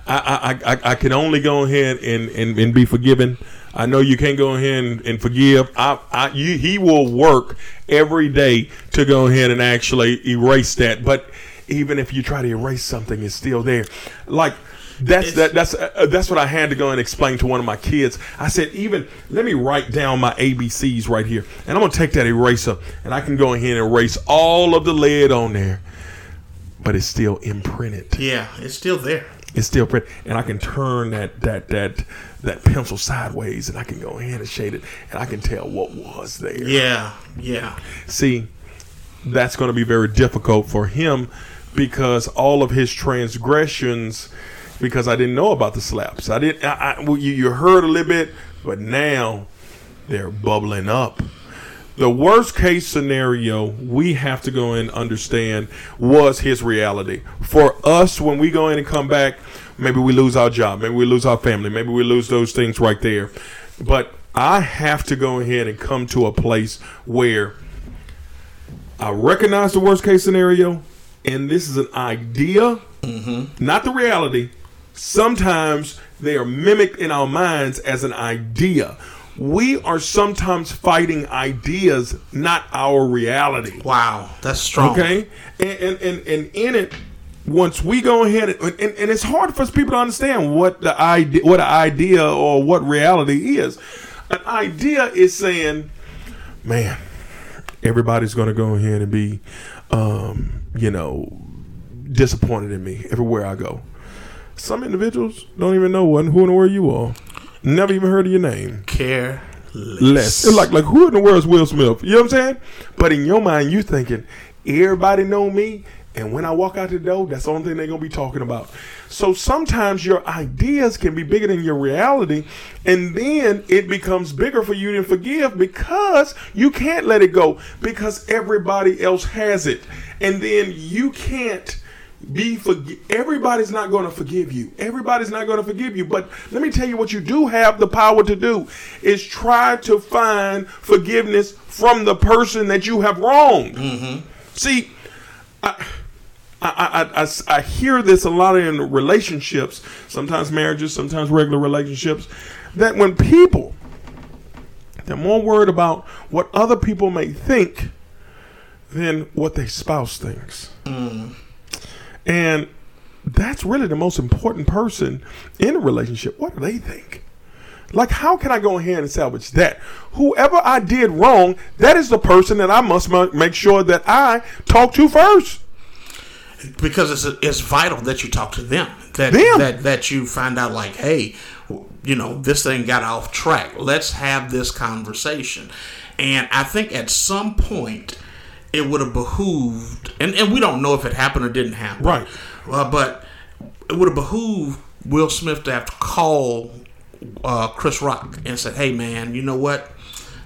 I I, I, I can only go ahead and, and, and be forgiven. I know you can't go ahead and, and forgive. I, I you, he will work every day to go ahead and actually erase that. But even if you try to erase something, it's still there. Like that's that that's uh, that's what I had to go and explain to one of my kids. I said, even let me write down my ABCs right here, and I'm gonna take that eraser and I can go ahead and erase all of the lead on there, but it's still imprinted. Yeah, it's still there. It's still print, and I can turn that that that that pencil sideways, and I can go ahead and shade it, and I can tell what was there. Yeah, yeah. See, that's going to be very difficult for him because all of his transgressions, because I didn't know about the slaps. I didn't. I, I, well, you, you heard a little bit, but now they're bubbling up. The worst case scenario we have to go and understand was his reality. For us, when we go in and come back, maybe we lose our job, maybe we lose our family, maybe we lose those things right there. But I have to go ahead and come to a place where I recognize the worst case scenario, and this is an idea, not the reality. Sometimes they are mimicked in our minds as an idea. We are sometimes fighting ideas, not our reality. Wow, that's strong. Okay, and and and, and in it, once we go ahead and, and, and it's hard for people to understand what the idea, what an idea or what reality is. An idea is saying, man, everybody's going to go ahead and be, um, you know, disappointed in me everywhere I go. Some individuals don't even know what, who and where you are. Never even heard of your name Care less. It's like like who in the world is Will Smith? You know what I'm saying? But in your mind, you thinking everybody know me, and when I walk out the door, that's the only thing they're gonna be talking about. So sometimes your ideas can be bigger than your reality, and then it becomes bigger for you to forgive because you can't let it go because everybody else has it, and then you can't be forgi- everybody's not going to forgive you. Everybody's not going to forgive you. But let me tell you what you do have the power to do is try to find forgiveness from the person that you have wronged. Mm-hmm. See I, I, I, I, I hear this a lot in relationships sometimes marriages sometimes regular relationships that when people they're more worried about what other people may think than what their spouse thinks and that's really the most important person in a relationship. What do they think? Like, how can I go ahead and salvage that? Whoever I did wrong, that is the person that I must make sure that I talk to first. because it's it's vital that you talk to them that Them. that that you find out like hey you know this thing got off track let's have this conversation and i think at some point it would have behooved and, and we don't know if it happened or didn't happen Right. uh, but it would have behooved will smith to have to call uh, chris rock and said hey man you know what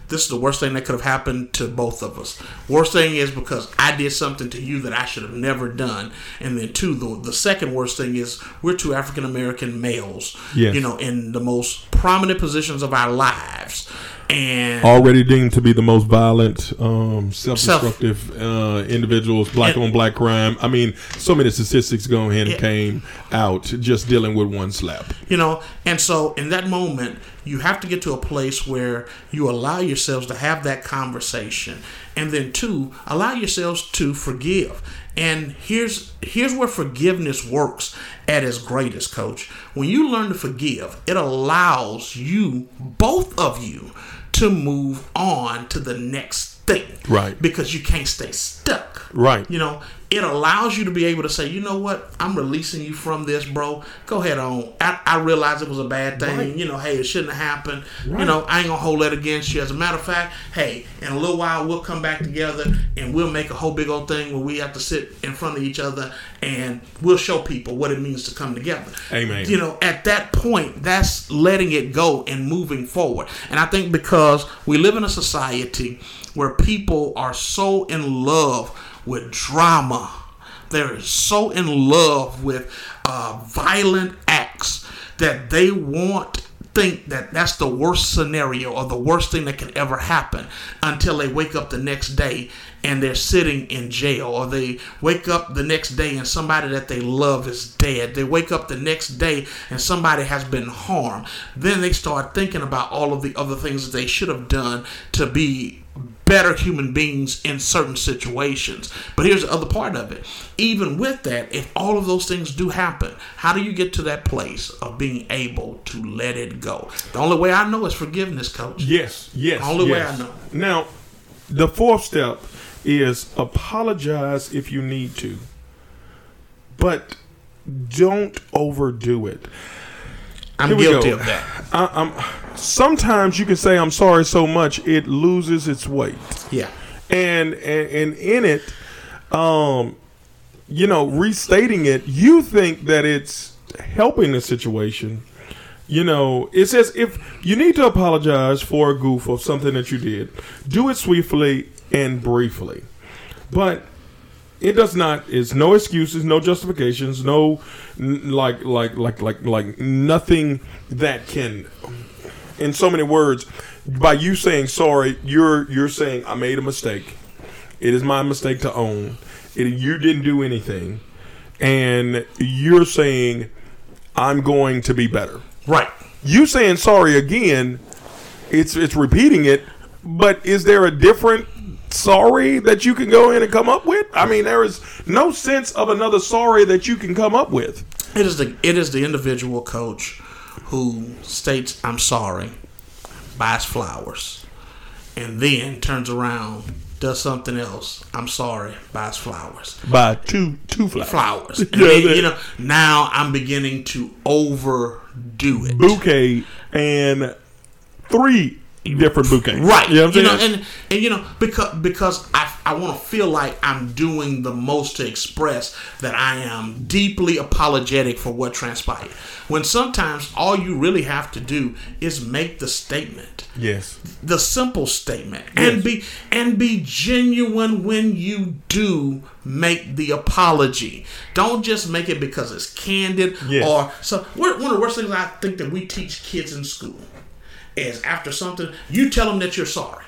this is the worst thing that could have happened to both of us. Worst thing is because I did something to you that I should have never done. And then two, the, the second worst thing is we're two African American males, Yes. you know, in the most prominent positions of our lives. And Already deemed to be the most violent, um, self-destructive uh, individuals, black on black crime. I mean, so many statistics go ahead and Yeah. came out just dealing with one slap. you know and so in that moment you have to get to a place where you allow yourselves to have that conversation and then two allow yourselves to forgive and here's here's where forgiveness works at its greatest coach when you learn to forgive it allows you both of you to move on to the next thing Right. because you can't stay stuck Right. you know, it allows you to be able to say, you know what, I'm releasing you from this, bro. Go ahead on. I, I realize it was a bad thing. Right. You know, hey, it shouldn't have happened. You know, I ain't gonna hold that against you. As a matter of fact, hey, in a little while we'll come back together and we'll make a whole big old thing where we have to sit in front of each other and we'll show people what it means to come together. Amen. You know, at that point, that's letting it go and moving forward. And I think because we live in a society where people are so in love with drama, they're so in love with uh, violent acts that they want think that that's the worst scenario or the worst thing that can ever happen until they wake up the next day and they're sitting in jail or they wake up the next day and somebody that they love is dead. They wake up the next day and somebody has been harmed. Then they start thinking about all of the other things that they should have done to be better human beings in certain situations. But here's the other part of it. Even with that, if all of those things do happen, how do you get to that place of being able to let it go? The only way I know is forgiveness, coach. Yes, yes. The Only way. I know. Now, the fourth step is apologize if you need to, but don't overdo it. I'm guilty go. of that. I, I'm, sometimes you can say I'm sorry so much it loses its weight, Yeah. and and, and in it, um, you know, restating it, you think that it's helping the situation. You know, it says if you need to apologize for a goof or something that you did, do it swiftly and briefly. But it does not. It's no excuses, no justifications, no like like like like like nothing that can. In so many words, by you saying sorry, you're you're saying I made a mistake. It is my mistake to own. It, you didn't do anything, and you're saying I'm going to be better. Right. You saying sorry again, it's it's repeating it, but is there a different sorry that you can go in and come up with? I mean, there is no sense of another sorry that you can come up with. It is the it is the individual coach who states I'm sorry, buys flowers, and then turns around, does something else. I'm sorry, buys flowers. By two two flowers. Flowers. [LAUGHS] And Yeah, then, you know, now I'm beginning to overdo it. bouquet and three different bouquets. Right. You know what I'm know, and and you know, because because I I want to feel like I'm doing the most to express that I am deeply apologetic for what transpired. When sometimes all you really have to do is make the statement. yes. The simple statement. And Yes. be and be genuine when you do make the apology. Don't just make it because it's candid Yes. or so one of the worst things I think that we teach kids in school is after something, you tell them that you're sorry.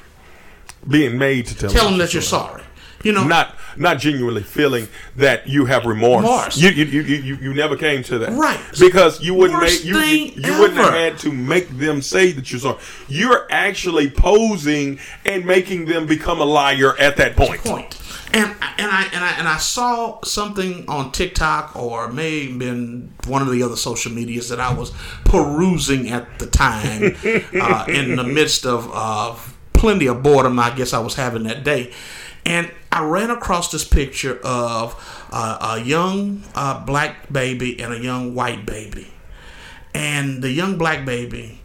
Being made to tell, Tell them that you're sorry. You know, Not not genuinely feeling that you have remorse. Remorse. You, you, you, you, you never came to that. Right. Because you wouldn't make you, you, you wouldn't have had to make them say that you're sorry. You're actually posing and making them become a liar at that point. point. And and I and I and I saw something on TikTok or may have been one of the other social medias that I was perusing at the time, [LAUGHS] uh, in the midst of of plenty of boredom. I guess I was having that day, and I ran across this picture of uh, a young uh, black baby and a young white baby, and the young black baby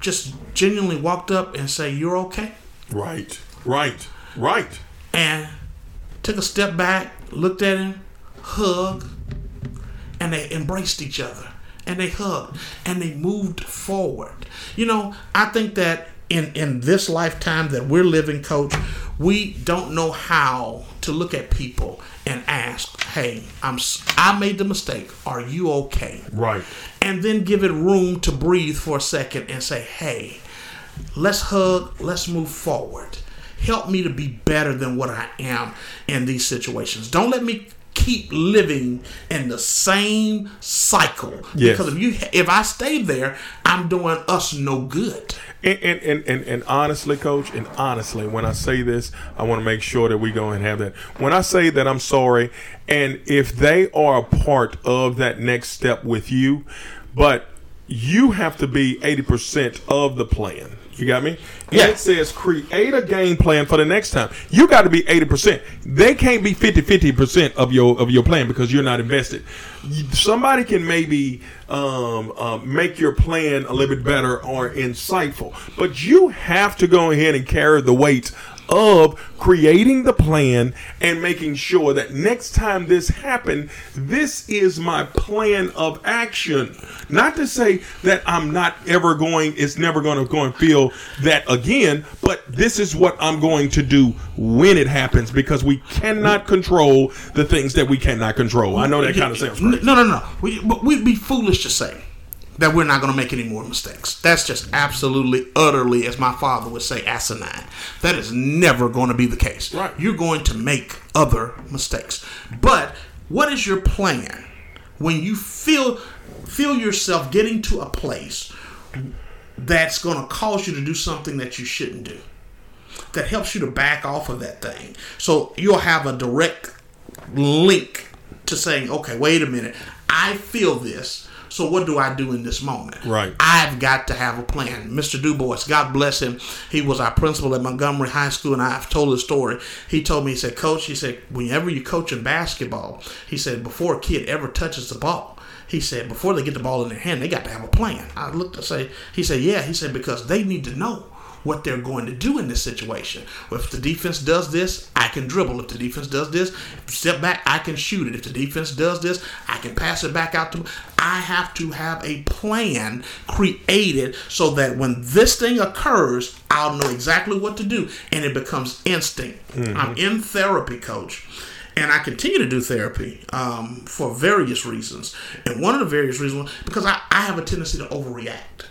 just genuinely walked up and say, "You're okay," Right. Right. Right. and took a step back, looked at him, hugged, and they embraced each other and they hugged and they moved forward. You know, I think that in in this lifetime that we're living, coach, we don't know how to look at people and ask, "Hey, I'm I made the mistake. Are you okay?" Right. and then give it room to breathe for a second and say, hey, let's hug, let's move forward. Help me to be better than what I am in these situations. Don't let me keep living in the same cycle. Yes. Because if you if I stay there, I'm doing us no good. And, and, and, and, and honestly, coach, and honestly, when I say this, I want to make sure that we go and have that. When I say that I'm sorry, and if they are a part of that next step with you, but you have to be 80% of the plan. You got me? Yeah. It says create a game plan for the next time. You got to be 80%. They can't be 50 50% of your of your plan because you're not invested. Somebody can maybe um, uh, make your plan a little bit better or insightful, but you have to go ahead and carry the weight of creating the plan and making sure that next time this happen this is my plan of action. Not to say that i'm not ever going it's never going to go and feel that again but this is what i'm going to do when it happens because we cannot control the things that we cannot control. I know that kind of sounds crazy. No, no, no. We, but we'd be foolish to say that we're not going to make any more mistakes. That's just absolutely, utterly, as my father would say, asinine. That is never going to be the case. Right. You're going to make other mistakes. But what is your plan when you feel feel yourself getting to a place that's going to cause you to do something that you shouldn't do? That helps you to back off of that thing. So you'll have a direct link to saying, okay, wait a minute, I feel this. So what do I do in this moment? Right. I've got to have a plan. Mr. DuBois, God bless him. He was our principal at Montgomery High School, and I've told his story. He told me, he said, Coach, he said, whenever you're coaching basketball, he said, before a kid ever touches the ball, he said, before they get the ball in their hand, they got to have a plan. I looked to say, he said, yeah. He said, because they need to know what they're going to do in this situation. If the defense does this, I can dribble. If the defense does this, step back, I can shoot it. If the defense does this, I can pass it back out to. I have to have a plan created so that when this thing occurs, I'll know exactly what to do, and it becomes instinct. I'm in therapy, coach. And I continue to do therapy um, for various reasons. And one of the various reasons, because I, I have a tendency to overreact.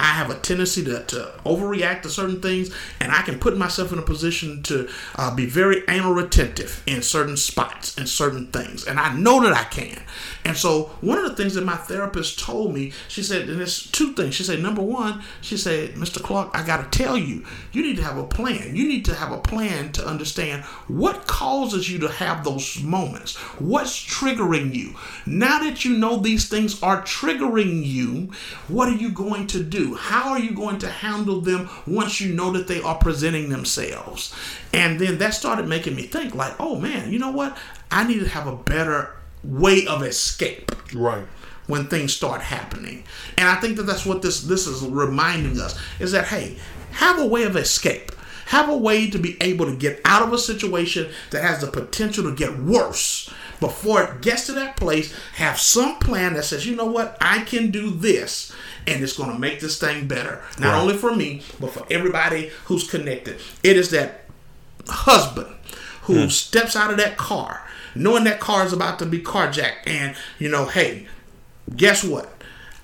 I have a tendency to, to overreact to certain things, and I can put myself in a position to uh, be very anal retentive in certain spots and certain things, and I know that I can. And so, one of the things that my therapist told me, she said, and it's two things. She said, number one, she said, Mr. Clark, I got to tell you, you need to have a plan. You need to have a plan to understand what causes you to have those moments. What's triggering you? Now that you know these things are triggering you, what are you going to do? How are you going to handle them once you know that they are presenting themselves? And then that started making me think, like, oh man, you know what? I need to have a better way of escape right when things start happening. And I think that that's what this this is reminding us is that hey, have a way of escape. Have a way to be able to get out of a situation that has the potential to get worse. Before it gets to that place, have some plan that says, you know what, I can do this, and it's going to make this thing better. Not Right. only for me, but for everybody who's connected. It is that husband who steps out of that car knowing that car is about to be carjacked and you know hey guess what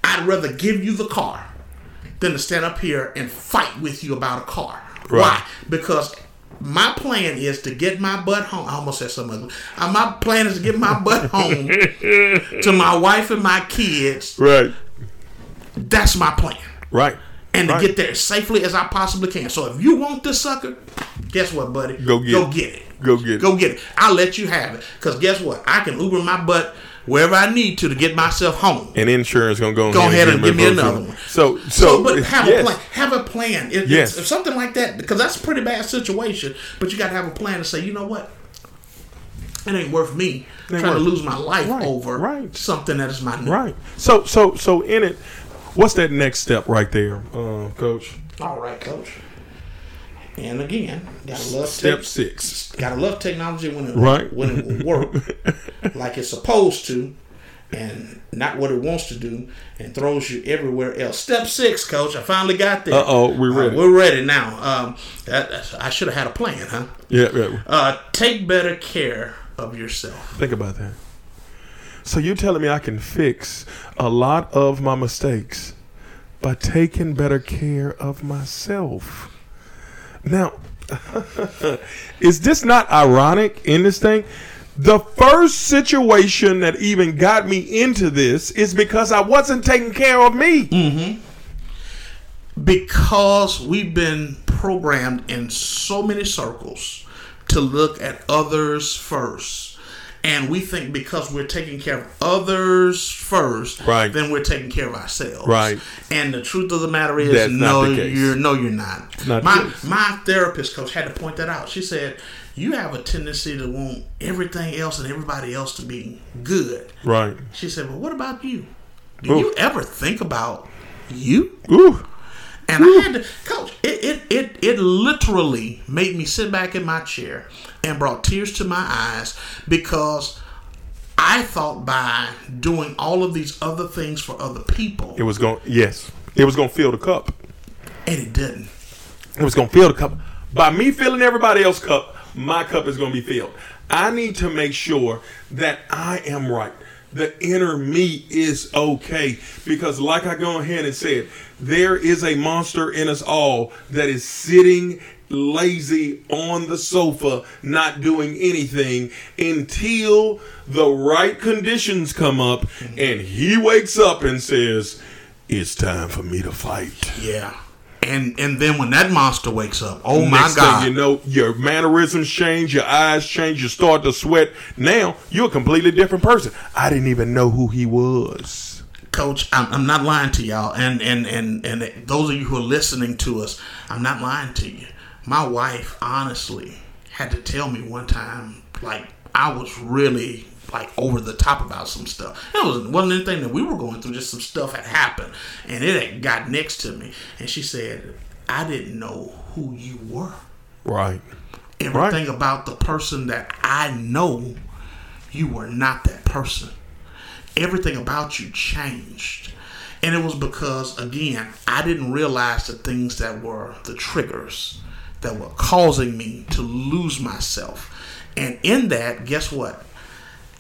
i'd rather give you the car than to stand up here and fight with you about a car Right. why because my plan is to get my butt home. I almost said something. ugly. Uh, my plan is to get my butt home [LAUGHS] to my wife and my kids. right That's my plan right and to Right. get there as safely as I possibly can. So if you want this sucker, guess what, buddy? Go get Go it. get it. Go get it. Go get it. I'll let you have it. Because guess what? I can Uber my butt wherever I need to to get myself home. And insurance gonna go, Go ahead and give me another one. So, so, So, but have yes. a plan. Have a plan. If, Yes. if something like that, because that's a pretty bad situation. But you got to have a plan to say, you know what, it ain't worth me Ain't trying to lose my life Right, over right. something that is my Right. So, so, so in it, what's that next step right there, uh, Coach? All right, coach. And again, gotta love Step tech- six. Gotta love technology when it Right. when it will work [LAUGHS] like it's supposed to, and not what it wants to do, and throws you everywhere else. Step six, coach. I finally got there. Uh-oh, we're Uh, ready. we're ready now. Um, that, I should have had a plan, huh? Yeah, yeah. Uh, take better care of yourself. Think about that. So you're telling me I can fix a lot of my mistakes by taking better care of myself. Now, [LAUGHS] is this not ironic in this thing? The first situation that even got me into this is because I wasn't taking care of me. Mm-hmm. because we've been programmed in so many circles to look at others first. And we think because we're taking care of others first, Right. then we're taking care of ourselves. Right. And the truth of the matter is, That's no, you're no, you're not. not my my therapist coach had to point that out. She said, "You have a tendency to want everything else and everybody else to be good." Right. She said, "Well, what about you? Do Ooh. you ever think about you?" Ooh. And I had to, coach. It, it it it literally made me sit back in my chair and brought tears to my eyes because I thought by doing all of these other things for other people, It was going yes. It was going to fill the cup. and it didn't. It was gonna fill the cup. By me filling everybody else's cup, my cup is gonna be filled. I need to make sure that I am right. The inner me is okay. Because like I go ahead and said, there is a monster in us all that is sitting lazy on the sofa, not doing anything until the right conditions come up and he wakes up and says, It's time for me to fight. Yeah. And and then when that monster wakes up, oh my Next God! you know, your mannerisms change, your eyes change, you start to sweat. Now you're a completely different person. I didn't even know who he was. Coach, I'm, I'm not lying to y'all, and, and and and those of you who are listening to us, I'm not lying to you. My wife, honestly, had to tell me one time, like I was really like over the top about some stuff. It was wasn't anything that we were going through; just some stuff had happened, and it had got next to me. And she said, "I didn't know who you were. Right. Everything about the person that I know, you were not that person." everything about you changed. And it was because, again, I didn't realize the things that were the triggers that were causing me to lose myself. And in that, guess what?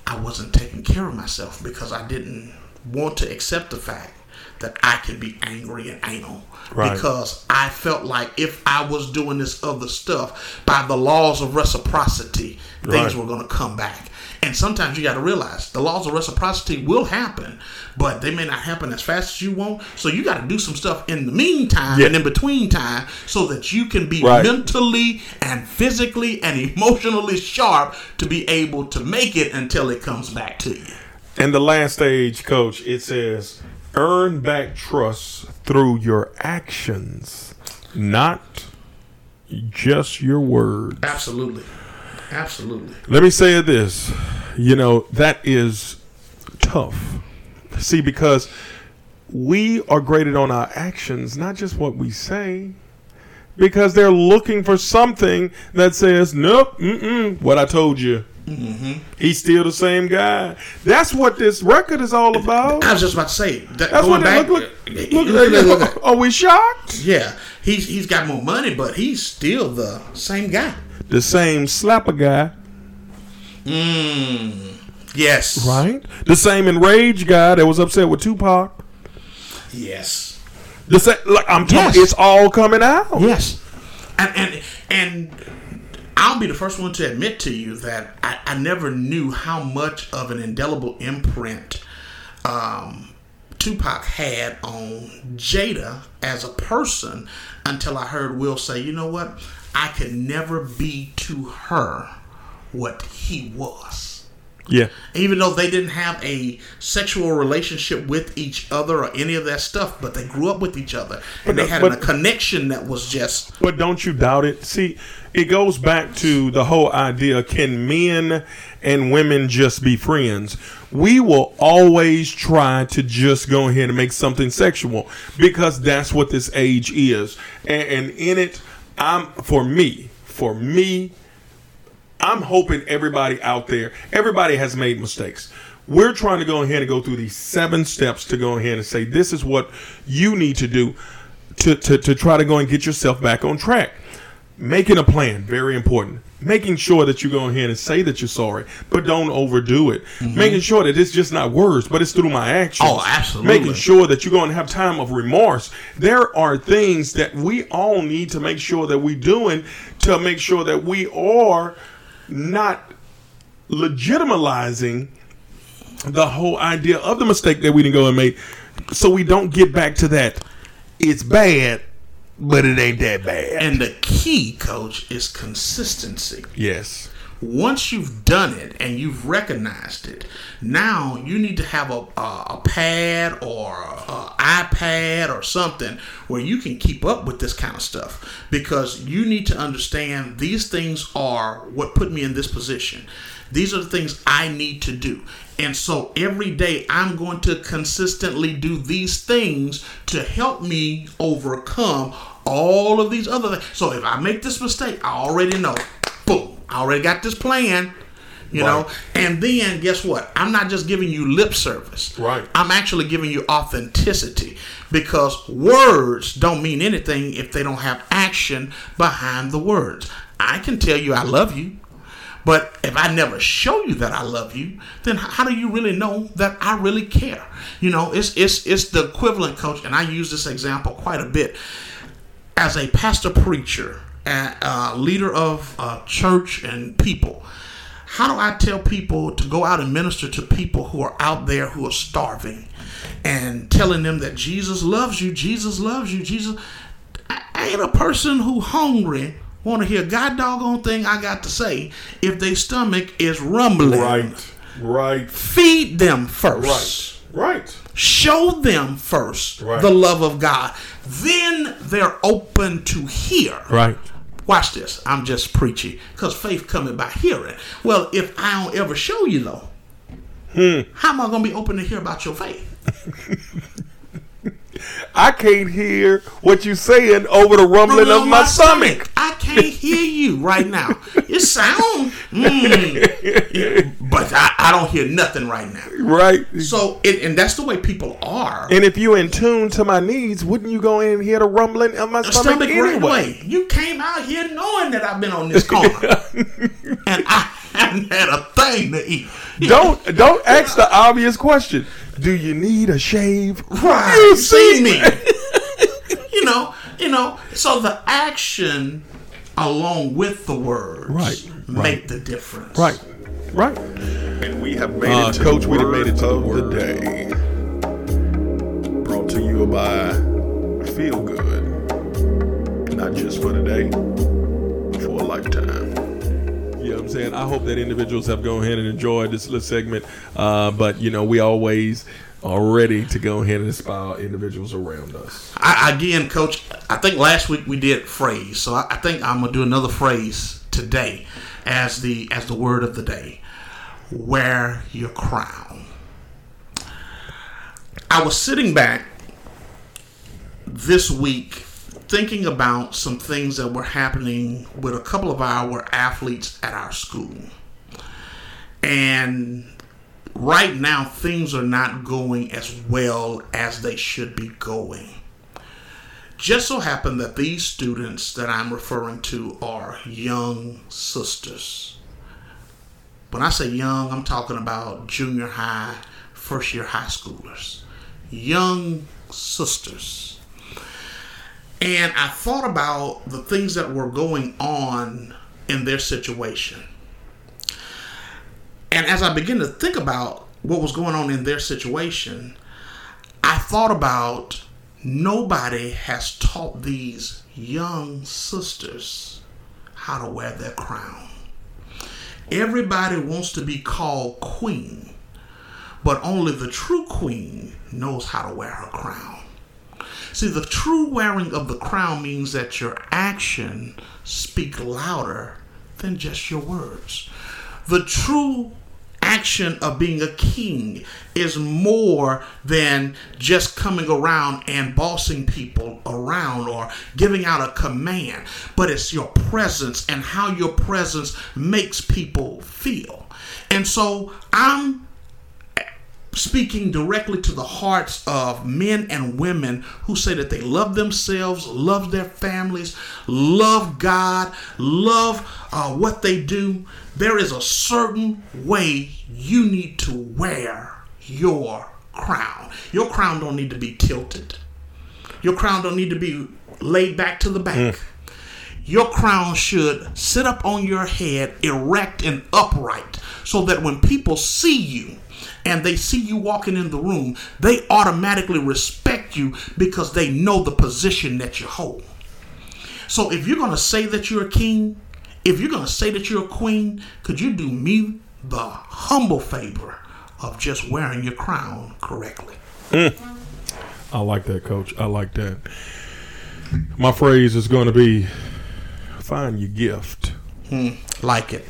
I wasn't taking care of myself because I didn't want to accept the fact that I could be angry and anal. Right. Because I felt like if I was doing this other stuff, by the laws of reciprocity, things Right. were going to come back. And sometimes you got to realize the laws of reciprocity will happen, but they may not happen as fast as you want. So you got to do some stuff in the meantime Yeah. and in between time so that you can be Right. mentally and physically and emotionally sharp to be able to make it until it comes back to you. And the last stage, coach, it says earn back trust through your actions, not just your words. Absolutely. Absolutely. Let me say this. You know, that is tough. See, because we are graded on our actions, not just what we say. Because they're looking for something that says, nope, what I told you. Mm-hmm. He's still the same guy. That's what this record is all about. I was just about to say that That's going what back. look, look, look, look, look. Are we shocked? Yeah, he's he's got more money, but he's still the same guy. The same slapper guy, mm. Yes. right? The same enraged guy that was upset with Tupac. Yes. The same, like I'm talking, Yes. it's all coming out. Yes. And and and I'll be the first one to admit to you that I, I never knew how much of an indelible imprint um, Tupac had on Jada as a person until I heard Will say, you know what? I could never be to her what he was. Yeah. Even though they didn't have a sexual relationship with each other or any of that stuff, but they grew up with each other and they had but- a connection that was just But don't you doubt it? See, it goes back to the whole idea can men and women just be friends? We will always try to just go ahead and make something sexual because that's what this age is. And, and in it, I'm for me, for me, I'm hoping everybody out there, everybody has made mistakes. We're trying to go ahead and go through these seven steps to go ahead and say this is what you need to do to, to, to try to go and get yourself back on track. Making a plan, very important. Making sure that you go ahead and say that you're sorry, but don't overdo it. Mm-hmm. Making sure that it's just not words, but it's through my actions. Oh, absolutely. Making sure that you're going to have time of remorse. There are things that we all need to make sure that we're doing to make sure that we are not legitimizing the whole idea of the mistake that we didn't go and make so we don't get back to that. It's bad but it ain't that bad. And the key coach is consistency. yes once you've done it and you've recognized it, now you need to have a, a, a pad or a, iPad or something where you can keep up with this kind of stuff because you need to understand these things are what put me in this position. These are the things I need to do. And so every day I'm going to consistently do these things to help me overcome all of these other things. So if I make this mistake, I already know. Boom. I already got this plan. You know, and then guess what? I'm not just giving you lip service. Right. I'm actually giving you authenticity because words don't mean anything if they don't have action behind the words. I can tell you I love you, but if I never show you that I love you, then how do you really know that I really care? You know, it's it's it's the equivalent, coach, and I use this example quite a bit as a pastor preacher, a uh, leader of uh, church and people. How do I tell people to go out and minister to people who are out there who are starving and telling them that Jesus loves you, Jesus loves you, Jesus I I ain't a person who hungry want to hear God doggone thing I got to say if their stomach is rumbling. right right Feed them first right right show them first Right. the love of God. Then they're open to hear. right Watch this. I'm just preachy because faith coming by hearing. Well, if I don't ever show you though, Hmm. how am I going to be open to hear about your faith? [LAUGHS] i can't hear what you're saying over the rumbling of my stomach I can't hear you right now. [LAUGHS] It sound, mm, but I, I don't hear nothing right now. right So, it, and that's the way people are. and if you in tune to my needs wouldn't you go in and hear the rumbling of my stomach, stomach anyway right. You came out here knowing that I've been on this corner, [LAUGHS] and I haven't had a thing to eat. don't don't ask the obvious question do you need a shave Right. you see me. [LAUGHS] you know, you know. So the action along with the words Right, make the difference. right right And we have made Uh, it to Coach, the we done word made it to the of word. the day. Brought to you by Feel Good. Not just for today, but for a lifetime. You know what I'm saying? I hope that individuals have gone ahead and enjoyed this little segment. Uh, but, you know, we always are ready to go ahead and inspire individuals around us. I, again, Coach, I think last week we did phrase, so I, I think I'm gonna do another phrase today as the as the word of the day. Wear your crown. I was sitting back this week thinking about some things that were happening with a couple of our athletes at our school. And right now things are not going as well as they should be going. Just so happened that these students that I'm referring to are young sisters. When I say young, I'm talking about junior high, first year high schoolers. Young sisters. And I thought about the things that were going on in their situation. And as I began to think about what was going on in their situation, I thought about nobody has taught these young sisters how to wear their crown. Everybody wants to be called queen, but only the true queen knows how to wear her crown. See, the true wearing of the crown means that your action speak louder than just your words. The true action of being a king is more than just coming around and bossing people around or giving out a command, but it's your presence and how your presence makes people feel. And so I'm speaking directly to the hearts of men and women who say that they love themselves, love their families, love God, love uh, what they do. There is a certain way you need to wear your crown. Your crown don't need to be tilted. Your crown don't need to be laid back to the back. Mm. Your crown should sit up on your head, erect and upright, so that when people see you, and they see you walking in the room, they automatically respect you because they know the position that you hold. So if you're going to say that you're a king, if you're going to say that you're a queen, could you do me the humble favor of just wearing your crown correctly? Mm. I like that, coach. I like that. My phrase is going to be find your gift. Mm, like it.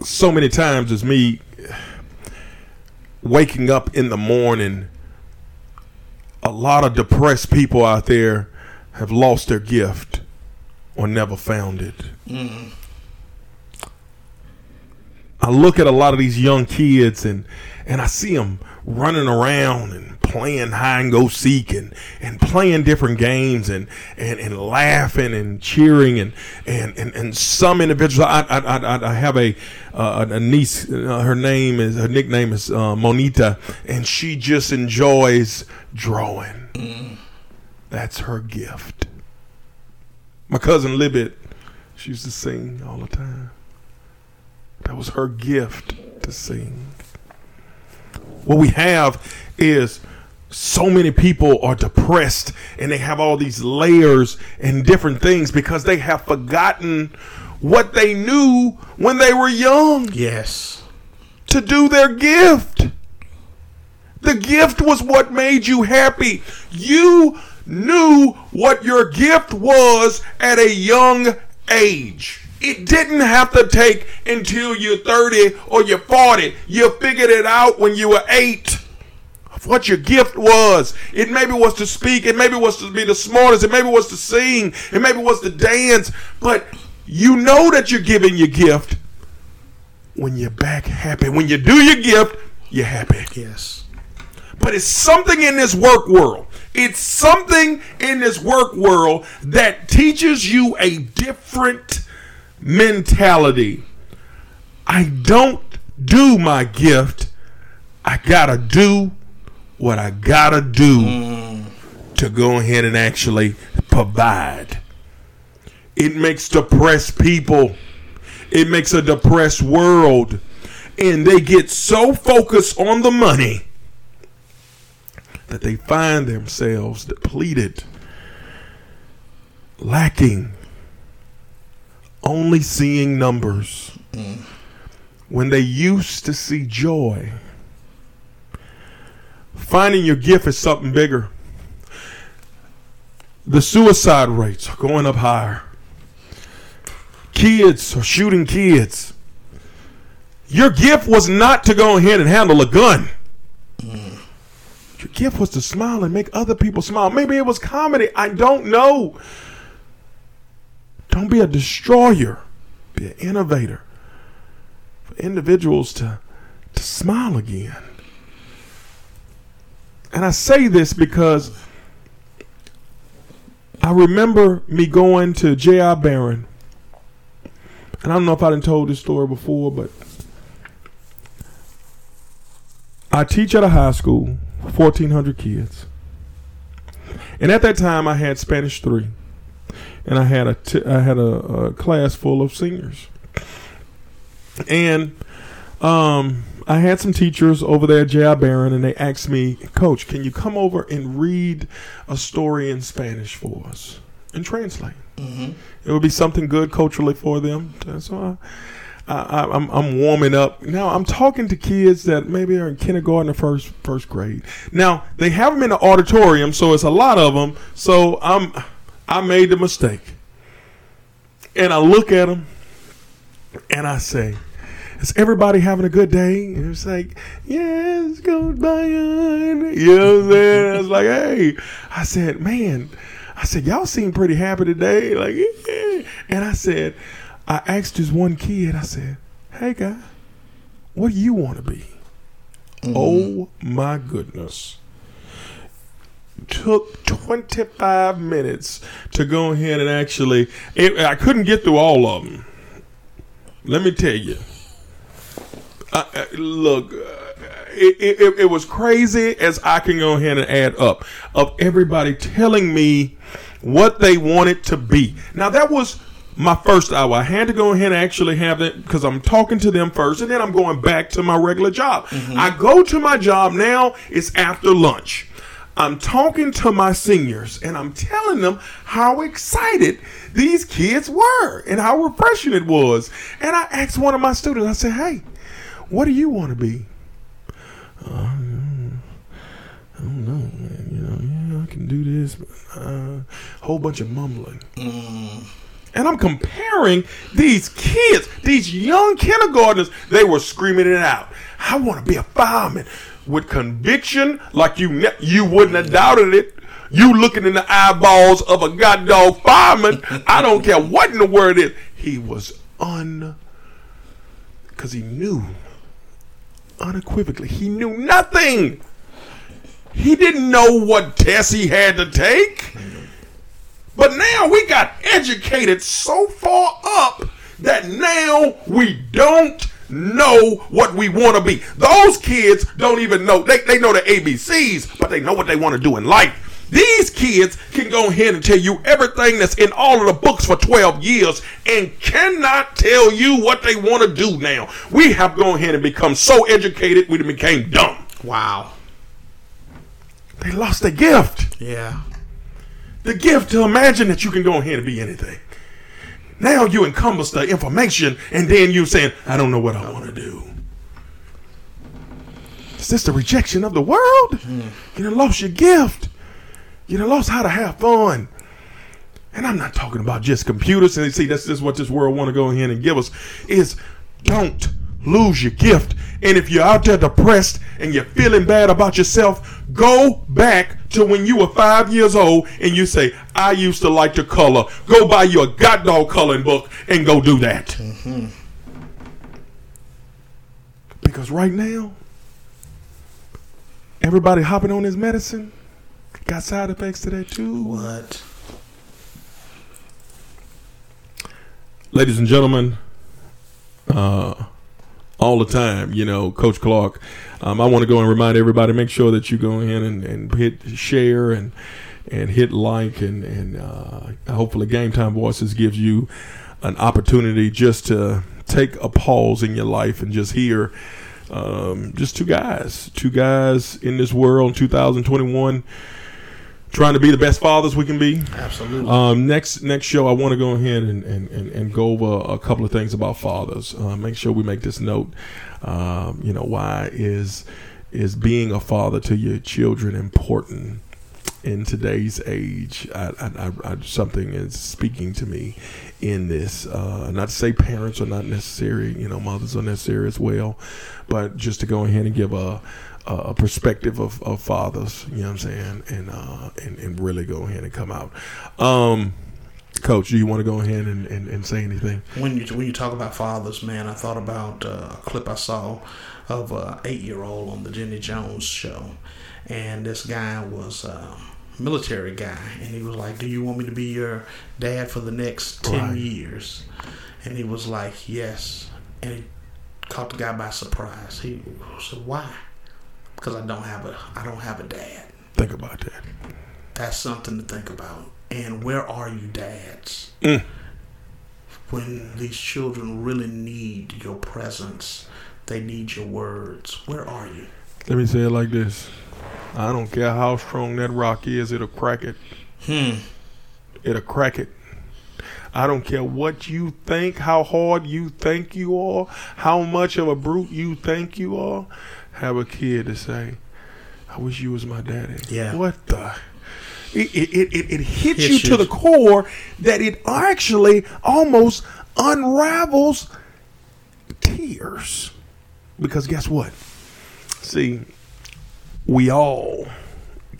So many times it's me waking up in the morning, a lot of depressed people out there have lost their gift or never found it. Mm. I look at a lot of these young kids and and I see them running around and playing hide and go seek and, and playing different games and, and, and laughing and cheering and, and, and, and some individuals I, I, I, I have a, uh, a niece uh, her name is her nickname is uh, Monita and she just enjoys drawing. Mm. that's her gift. My cousin Libet she used to sing all the time. That was her gift to sing what we have is so many people are depressed and they have all these layers and different things because they have forgotten what they knew when they were young. Yes. To do their gift. The gift was what made you happy. You knew what your gift was at a young age. It didn't have to take until you're 30 or you're 40. You figured it out when you were 8 what your gift was. It maybe was to speak. It maybe was to be the smartest. It maybe was to sing. It maybe was to dance. But you know that you're giving your gift when you're back happy. When you do your gift, you're happy. Yes. But it's something in this work world. It's something in this work world that teaches you a different mentality. I don't do my gift. I gotta do what I gotta do mm. to go ahead and actually provide. It makes depressed people, it makes a depressed world, and they get so focused on the money that they find themselves depleted, lacking, only seeing numbers. Mm. When they used to see joy Finding your gift is something bigger. The suicide rates are going up higher. Kids are shooting kids. Your gift was not to go ahead and handle a gun. Your gift was to smile and make other people smile. Maybe it was comedy. I don't know. Don't be a destroyer. Be an innovator. For individuals to, to smile again. And I say this because I remember me going to J.I. Barron. And I don't know if I done told this story before, but I teach at a high school, 1,400 kids. And at that time, I had Spanish 3. And I had a, t- I had a, a class full of seniors. And um, I had some teachers over there at J.I. Barron, and they asked me, Coach, can you come over and read a story in Spanish for us? and translate. It would be something good culturally for them. So I, I, I, I'm, I'm warming up. Now I'm talking to kids that maybe are in kindergarten or first first grade. Now they have them in the auditorium, so it's a lot of them. So I'm I made the mistake, and I look at them, and I say, "Is everybody having a good day?" And it's like, "Yes, go Bayern." You know what I'm saying? I was like, "Hey," I said, "Man." I said, y'all seem pretty happy today. Like, yeah. And I said, I asked this one kid, I said, hey, guy, what do you want to be? Mm-hmm. Oh, my goodness. Took 25 minutes to go ahead and actually, it, I couldn't get through all of them. Let me tell you. Uh, uh, look, uh, it, it, it was crazy as I can go ahead and add up of everybody telling me what they wanted to be. Now that was my first hour. I had to go ahead and actually have it because I'm talking to them first, and then I'm going back to my regular job. I go to my job now. It's after lunch. I'm talking to my seniors and I'm telling them how excited these kids were and how refreshing it was. And I asked one of my students, I said, Hey, what do you want to be? Uh, I don't know, man. You know, yeah, I can do this, but uh, whole bunch of mumbling. And I'm comparing these kids, these young kindergartners, they were screaming it out. I want to be a fireman with conviction, like you ne- you wouldn't have doubted it. You looking in the eyeballs of a goddamn fireman. I don't care what in the world it is. He was un, because he knew unequivocally. He knew nothing. He didn't know what test he had to take. But now we got educated so far up that now we don't know what we want to be. Those kids don't even know. They, they know the ABCs, but they know what they want to do in life. These kids can go ahead and tell you everything that's in all of the books for 12 years and cannot tell you what they want to do now. We have gone ahead and become so educated, we became dumb. Wow. They lost their gift. Yeah. the gift to imagine that you can go ahead and be anything. Now you encompass the information, and then you saying, "I don't know what I want to do." Is this the rejection of the world? You done lost your gift. You done lost how to have fun. And I'm not talking about just computers. And see, that's just what this world want to go ahead and give us. Is don't lose your gift. And if you're out there depressed and you're feeling bad about yourself, go back to when you were five years old and you say, I used to like to color. Go buy you a goddamn coloring book and go do that. Because right now, everybody hopping on this medicine got side effects to that too. What? ladies and gentlemen, uh, all the time, you know, Coach Clark. Um, I want to go and remind everybody: make sure that you go in and, and hit share and and hit like and and uh, hopefully Game Time Voices gives you an opportunity just to take a pause in your life and just hear um, just two guys, two guys in this world, 2021, trying to be the best fathers we can be. Absolutely. Um, next next show, I want to go ahead and, and, and, and go over a couple of things about fathers. Uh, make sure we make this note. Um, you know, why is is being a father to your children important in today's age? I, I, I, I, something is speaking to me in this. Uh, not to say parents are not necessary. You know, mothers are necessary as well, but just to go ahead and give a a perspective of, of fathers, you know what I'm saying, and uh, and, and really go ahead and come out. Um, Coach, do you want to go ahead and, and, and say anything? When you when you talk about fathers, man, I thought about uh, a clip I saw of a eight year old on the Jenny Jones show, and this guy was a military guy, and he was like, "Do you want me to be your dad for the next ten Right. years?" And he was like, "Yes," and he caught the guy by surprise. He said, "Why?" Because I don't have a I don't have a dad. Think about that. That's something to think about. And where are you, dads? Mm. When these children really need your presence, they need your words. Where are you? Let me say it like this: I don't care how strong that rock is; it'll crack it. Hmm. it'll crack it. I don't care what you think, how hard you think you are, how much of a brute you think you are. Have a kid to say, I wish you was my daddy. Yeah. What the? It, it, it, it, it hits, Hits you you. to the core that it actually almost unravels tears. Because guess what? See, we all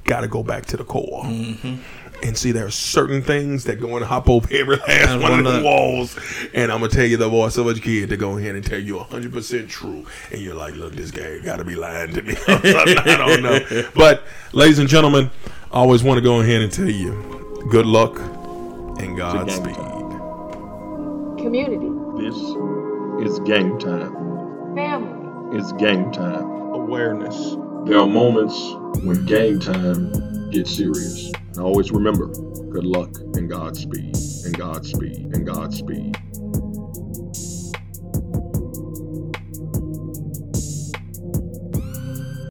got to go back to the core. Mm-hmm. And see, there are certain things that go and hop over every last And one of the walls. And I'm going to tell you the voice of a kid to go ahead and tell you 100% true. And you're like, look, this guy got to be lying to me. [LAUGHS] I don't know. [LAUGHS] But, ladies and gentlemen, I always want to go ahead and tell you good luck and Godspeed. Community. This is game time. Family. It's game time. Awareness. There are moments when game time gets serious. And always remember, good luck and Godspeed, and Godspeed, and Godspeed.